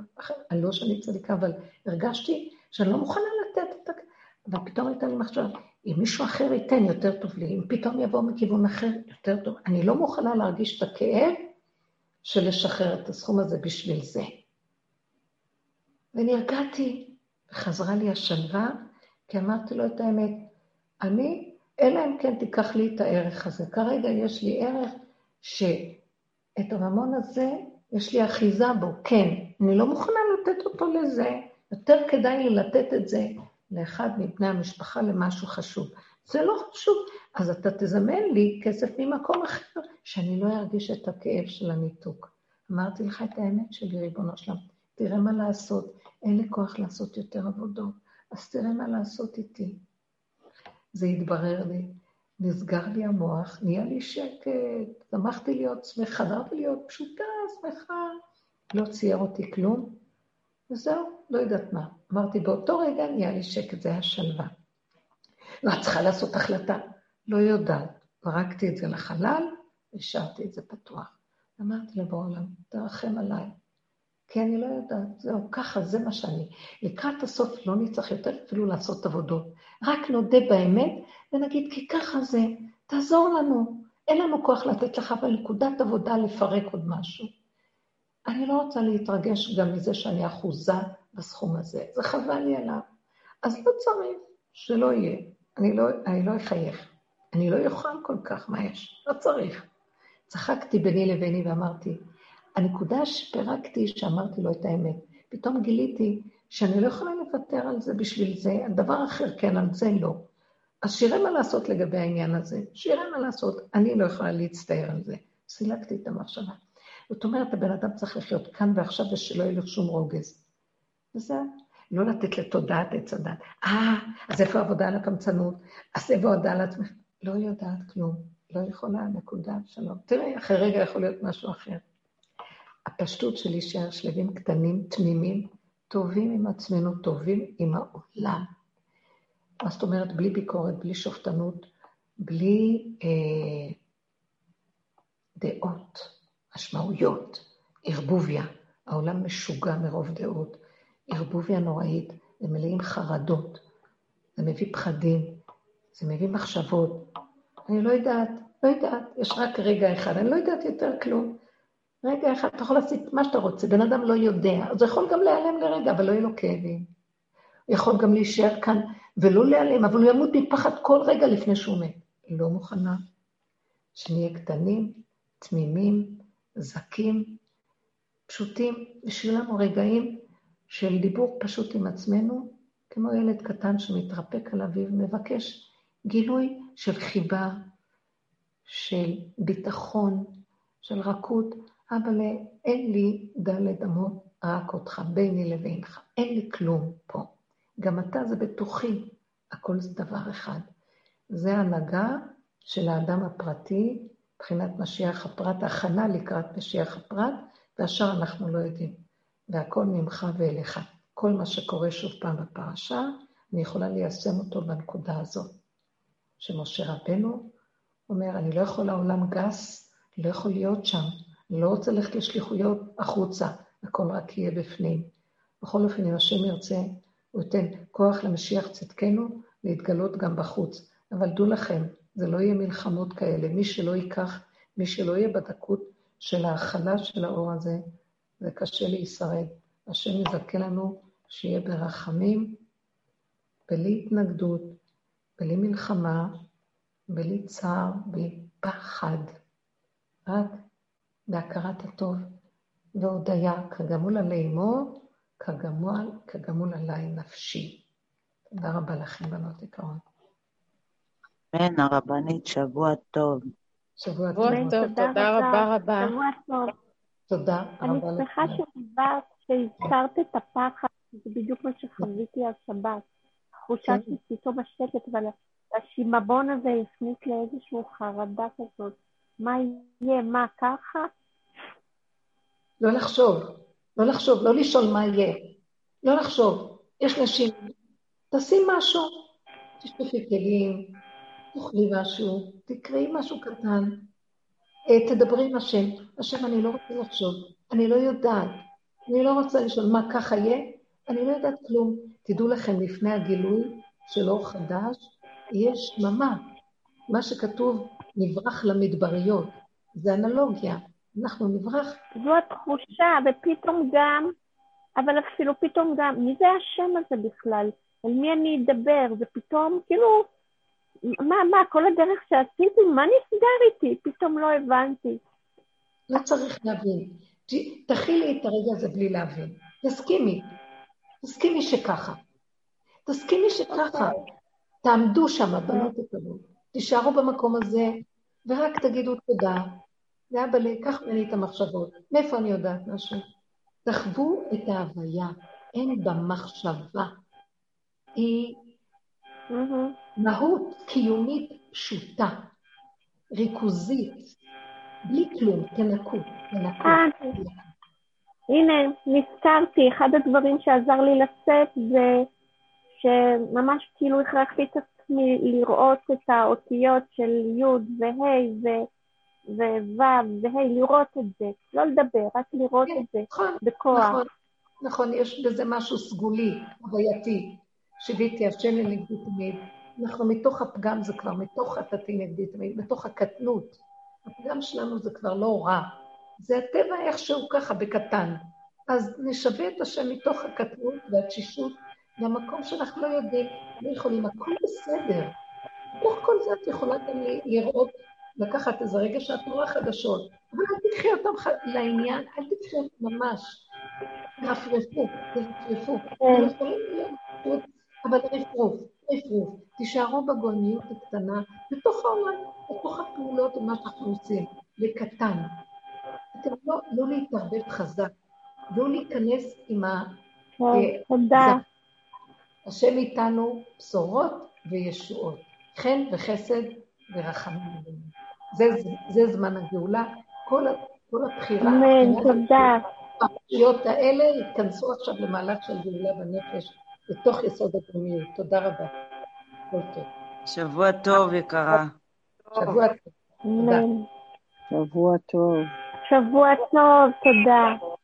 אני לא שאני צדיקה, אבל הרגשתי שאני לא מוכנה לתת את הכסף. אבל פתאום הייתה לי מחשבה, אם מישהו אחר ייתן, יותר טוב לי. אם פתאום יבוא מכיוון אחר, יותר טוב. אני לא מוכנה להרגיש את הכאב של לשחרר את הסכום הזה בשביל זה. ונרגעתי, וחזרה לי השלווה, כי אמרתי לו את האמת, אני, אלא אם כן תיקח לי את הערך הזה. כרגע יש לי ערך שאת הממון הזה, יש לי אחיזה בו, כן. אני לא מוכנה לתת אותו לזה. יותר כדאי לי לתת את זה לאחד מבני המשפחה למשהו חשוב. זה לא חשוב, אז אתה תזמן לי כסף ממקום אחר, שאני לא ארגיש את הכאב של הניתוק. אמרתי לך את האמת שלי, ריבונו שלם, תראה מה לעשות, אין לי כוח לעשות יותר עבודות, אז תראה מה לעשות איתי. זה התברר לי, נסגר לי המוח, נהיה לי שקט, שמחתי להיות שמחה, חזרתי להיות פשוטה, שמחה, לא צייר אותי כלום, וזהו, לא יודעת מה. אמרתי, באותו רגע נהיה לי שקט, זה היה שלווה. לא, את צריכה לעשות החלטה. לא יודעת. זרקתי את זה לחלל, השארתי את זה פתוח. אמרתי לבוא עולם, תרחם עליי. כי אני לא יודעת, זהו, ככה, זה מה שאני. לקראת הסוף לא נצטרך יותר אפילו לעשות עבודות. רק נודה באמת ונגיד, כי ככה זה, תעזור לנו. אין לנו כוח לתת לך בנקודת עבודה לפרק עוד משהו. אני לא רוצה להתרגש גם מזה שאני אחוזה בסכום הזה, זה חבל לי עליו. אז לא צריך, שלא יהיה. אני לא, אני לא אחייך. אני לא אוכל כל כך, מה יש? לא צריך. צחקתי ביני לביני ואמרתי, הנקודה שפירקתי, שאמרתי לו את האמת, פתאום גיליתי שאני לא יכולה לוותר על זה בשביל זה, על דבר אחר כן, על זה לא. אז שיראה מה לעשות לגבי העניין הזה, שיראה מה לעשות, אני לא יכולה להצטער על זה. סילקתי את המחשבה. זאת אומרת, הבן אדם צריך לחיות כאן ועכשיו ושלא יהיה לו שום רוגז. וזה, לא לתת לתודעת עץ הדת. אה, אז איפה העבודה על הקמצנות? אז איפה העבודה על עצמך? לא יודעת כלום, לא יכולה, נקודה, שלום. תראי, אחרי רגע יכול להיות משהו אחר. הפשטות של להישאר שלבים קטנים, תמימים, טובים עם עצמנו, טובים עם העולם. מה זאת אומרת? בלי ביקורת, בלי שופטנות, בלי אה, דעות. משמעויות, ערבוביה. העולם משוגע מרוב דעות. ערבוביה נוראית, זה מלאים חרדות, זה מביא פחדים, זה מביא מחשבות. אני לא יודעת, לא יודעת, יש רק רגע אחד, אני לא יודעת יותר כלום. רגע אחד, אתה יכול לעשות מה שאתה רוצה, בן אדם לא יודע, אז הוא יכול גם להיעלם לרגע, אבל לא יהיו לו כאבים. הוא יכול גם להישאר כאן ולא להיעלם, אבל הוא ימות מפחד כל רגע לפני שהוא מת. לא מוכנה. שנהיה קטנים, תמימים, זכים, פשוטים, בשביל לנו רגעים של דיבור פשוט עם עצמנו, כמו ילד קטן שמתרפק על אביו, מבקש גילוי של חיבה, של ביטחון, של רכות. אבל אין לי דלת אמות רק אותך, ביני לבינך. אין לי כלום פה. גם אתה זה בתוכי, הכל זה דבר אחד. זה הנהגה של האדם הפרטי מבחינת משיח הפרט, הכנה לקראת משיח הפרט, והשאר אנחנו לא יודעים. והכל ממך ואליך. כל מה שקורה שוב פעם בפרשה, אני יכולה ליישם אותו בנקודה הזאת. שמשה רבנו אומר, אני לא יכול לעולם גס, לא יכול להיות שם, אני לא רוצה ללכת לשליחויות החוצה, הכל רק יהיה בפנים. בכל אופן, אם השם ירצה, הוא ייתן כוח למשיח צדקנו להתגלות גם בחוץ. אבל דעו לכם, זה לא יהיה מלחמות כאלה. מי שלא ייקח, מי שלא יהיה בדקות של ההכלה של האור הזה, זה קשה להישרד. השם יזכה לנו שיהיה ברחמים, בלי התנגדות, בלי מלחמה, בלי צער, בלי פחד, רק בהכרת הטוב והודיה, כגמול עלי אמו, כגמול, כגמול עלי נפשי. תודה רבה לכם, בנות יקרות. אמן, הרבנית, שבוע טוב. שבוע טוב. תודה רבה רבה. שבוע טוב. תודה אני רבה שמחה לכם. שדיברת, שהזכרת את הפחד, זה בדיוק מה שחוויתי השבת. תחושה כן. של פתאום השקט, אבל השימבון הזה הכניס לאיזושהי חרדה כזאת. מה יהיה, מה ככה? לא לחשוב, לא לחשוב, לא לשאול מה יהיה. לא לחשוב. יש נשים, תעשי משהו, תשטפי כלים, תאכלי משהו, תקראי משהו קטן, אה, תדברי עם השם. השם, אני לא רוצה לחשוב, אני לא יודעת, אני לא רוצה לשאול מה ככה יהיה, אני לא יודעת כלום. תדעו לכם, לפני הגילוי של אור חדש, יש שממה. מה שכתוב, נברח למדבריות. זה אנלוגיה. אנחנו נברח זו התחושה, ופתאום גם, אבל אפילו פתאום גם, מי זה השם הזה בכלל? על מי אני אדבר? ופתאום, כאילו, מה, מה, כל הדרך שעשיתי, מה נסגר איתי? פתאום לא הבנתי. לא צריך להבין. תכילי את הרגע הזה בלי להבין. תסכימי. תסכימי שככה. תסכימי שככה. תעמדו שם, בנות יקרות. תישארו במקום הזה, ורק תגידו תודה. לאבא, קח ממני את המחשבות. מאיפה אני יודעת משהו? תחוו את ההוויה. אין בה מחשבה. היא מהמם. מהות קיומית פשוטה, ריכוזית, בלי כלום, תנקו, תנקו. אה, הנה, נזכרתי, אחד הדברים שעזר לי לצאת זה שממש כאילו הכרחתי את עצמי לראות את האותיות של י' וה' ו- וו' וה', לראות את זה, לא לדבר, רק לראות את זה נכון, בכוח. נכון, נכון, יש בזה משהו סגולי, חווייתי. שיוויתי השם לנגדי תמיד. אנחנו מתוך הפגם, זה כבר מתוך חטאתי נגדי תמיד, מתוך הקטנות. הפגם שלנו זה כבר לא רע. זה הטבע איכשהו ככה, בקטן. אז נשווה את השם מתוך הקטנות והתשישות למקום שאנחנו לא יודעים, לא יכולים, הכל בסדר. בתוך כל זה את יכולה גם לראות, לקחת איזה רגע שאת רואה חדשות, אבל אל תקחי אותם ח- לעניין, אל תקחי אותם ממש. תרפרפו, תרפרפו. כן. יכולים להיות אבל רפרוף, רפרוף. תישארו בגולמיות הקטנה, בתוך העולם, בתוך הפעולות ומה שאנחנו עושים, בקטן. אתם לא, לא להתערבב חזק, לא להיכנס עם ה... כן, אה, תודה. השם איתנו בשורות וישועות, חן וחסד ורחמים. זה, זה זמן הגאולה, כל, כל הבחירה, אמן, תודה. הפרשיות האלה ייכנסו עכשיו למהלך של גאולה בנפש, בתוך יסוד הדרומיות. תודה רבה. כל טוב. שבוע טוב, יקרה. שבוע טוב. תודה. אמן. שבוע טוב. שבוע טוב, תודה.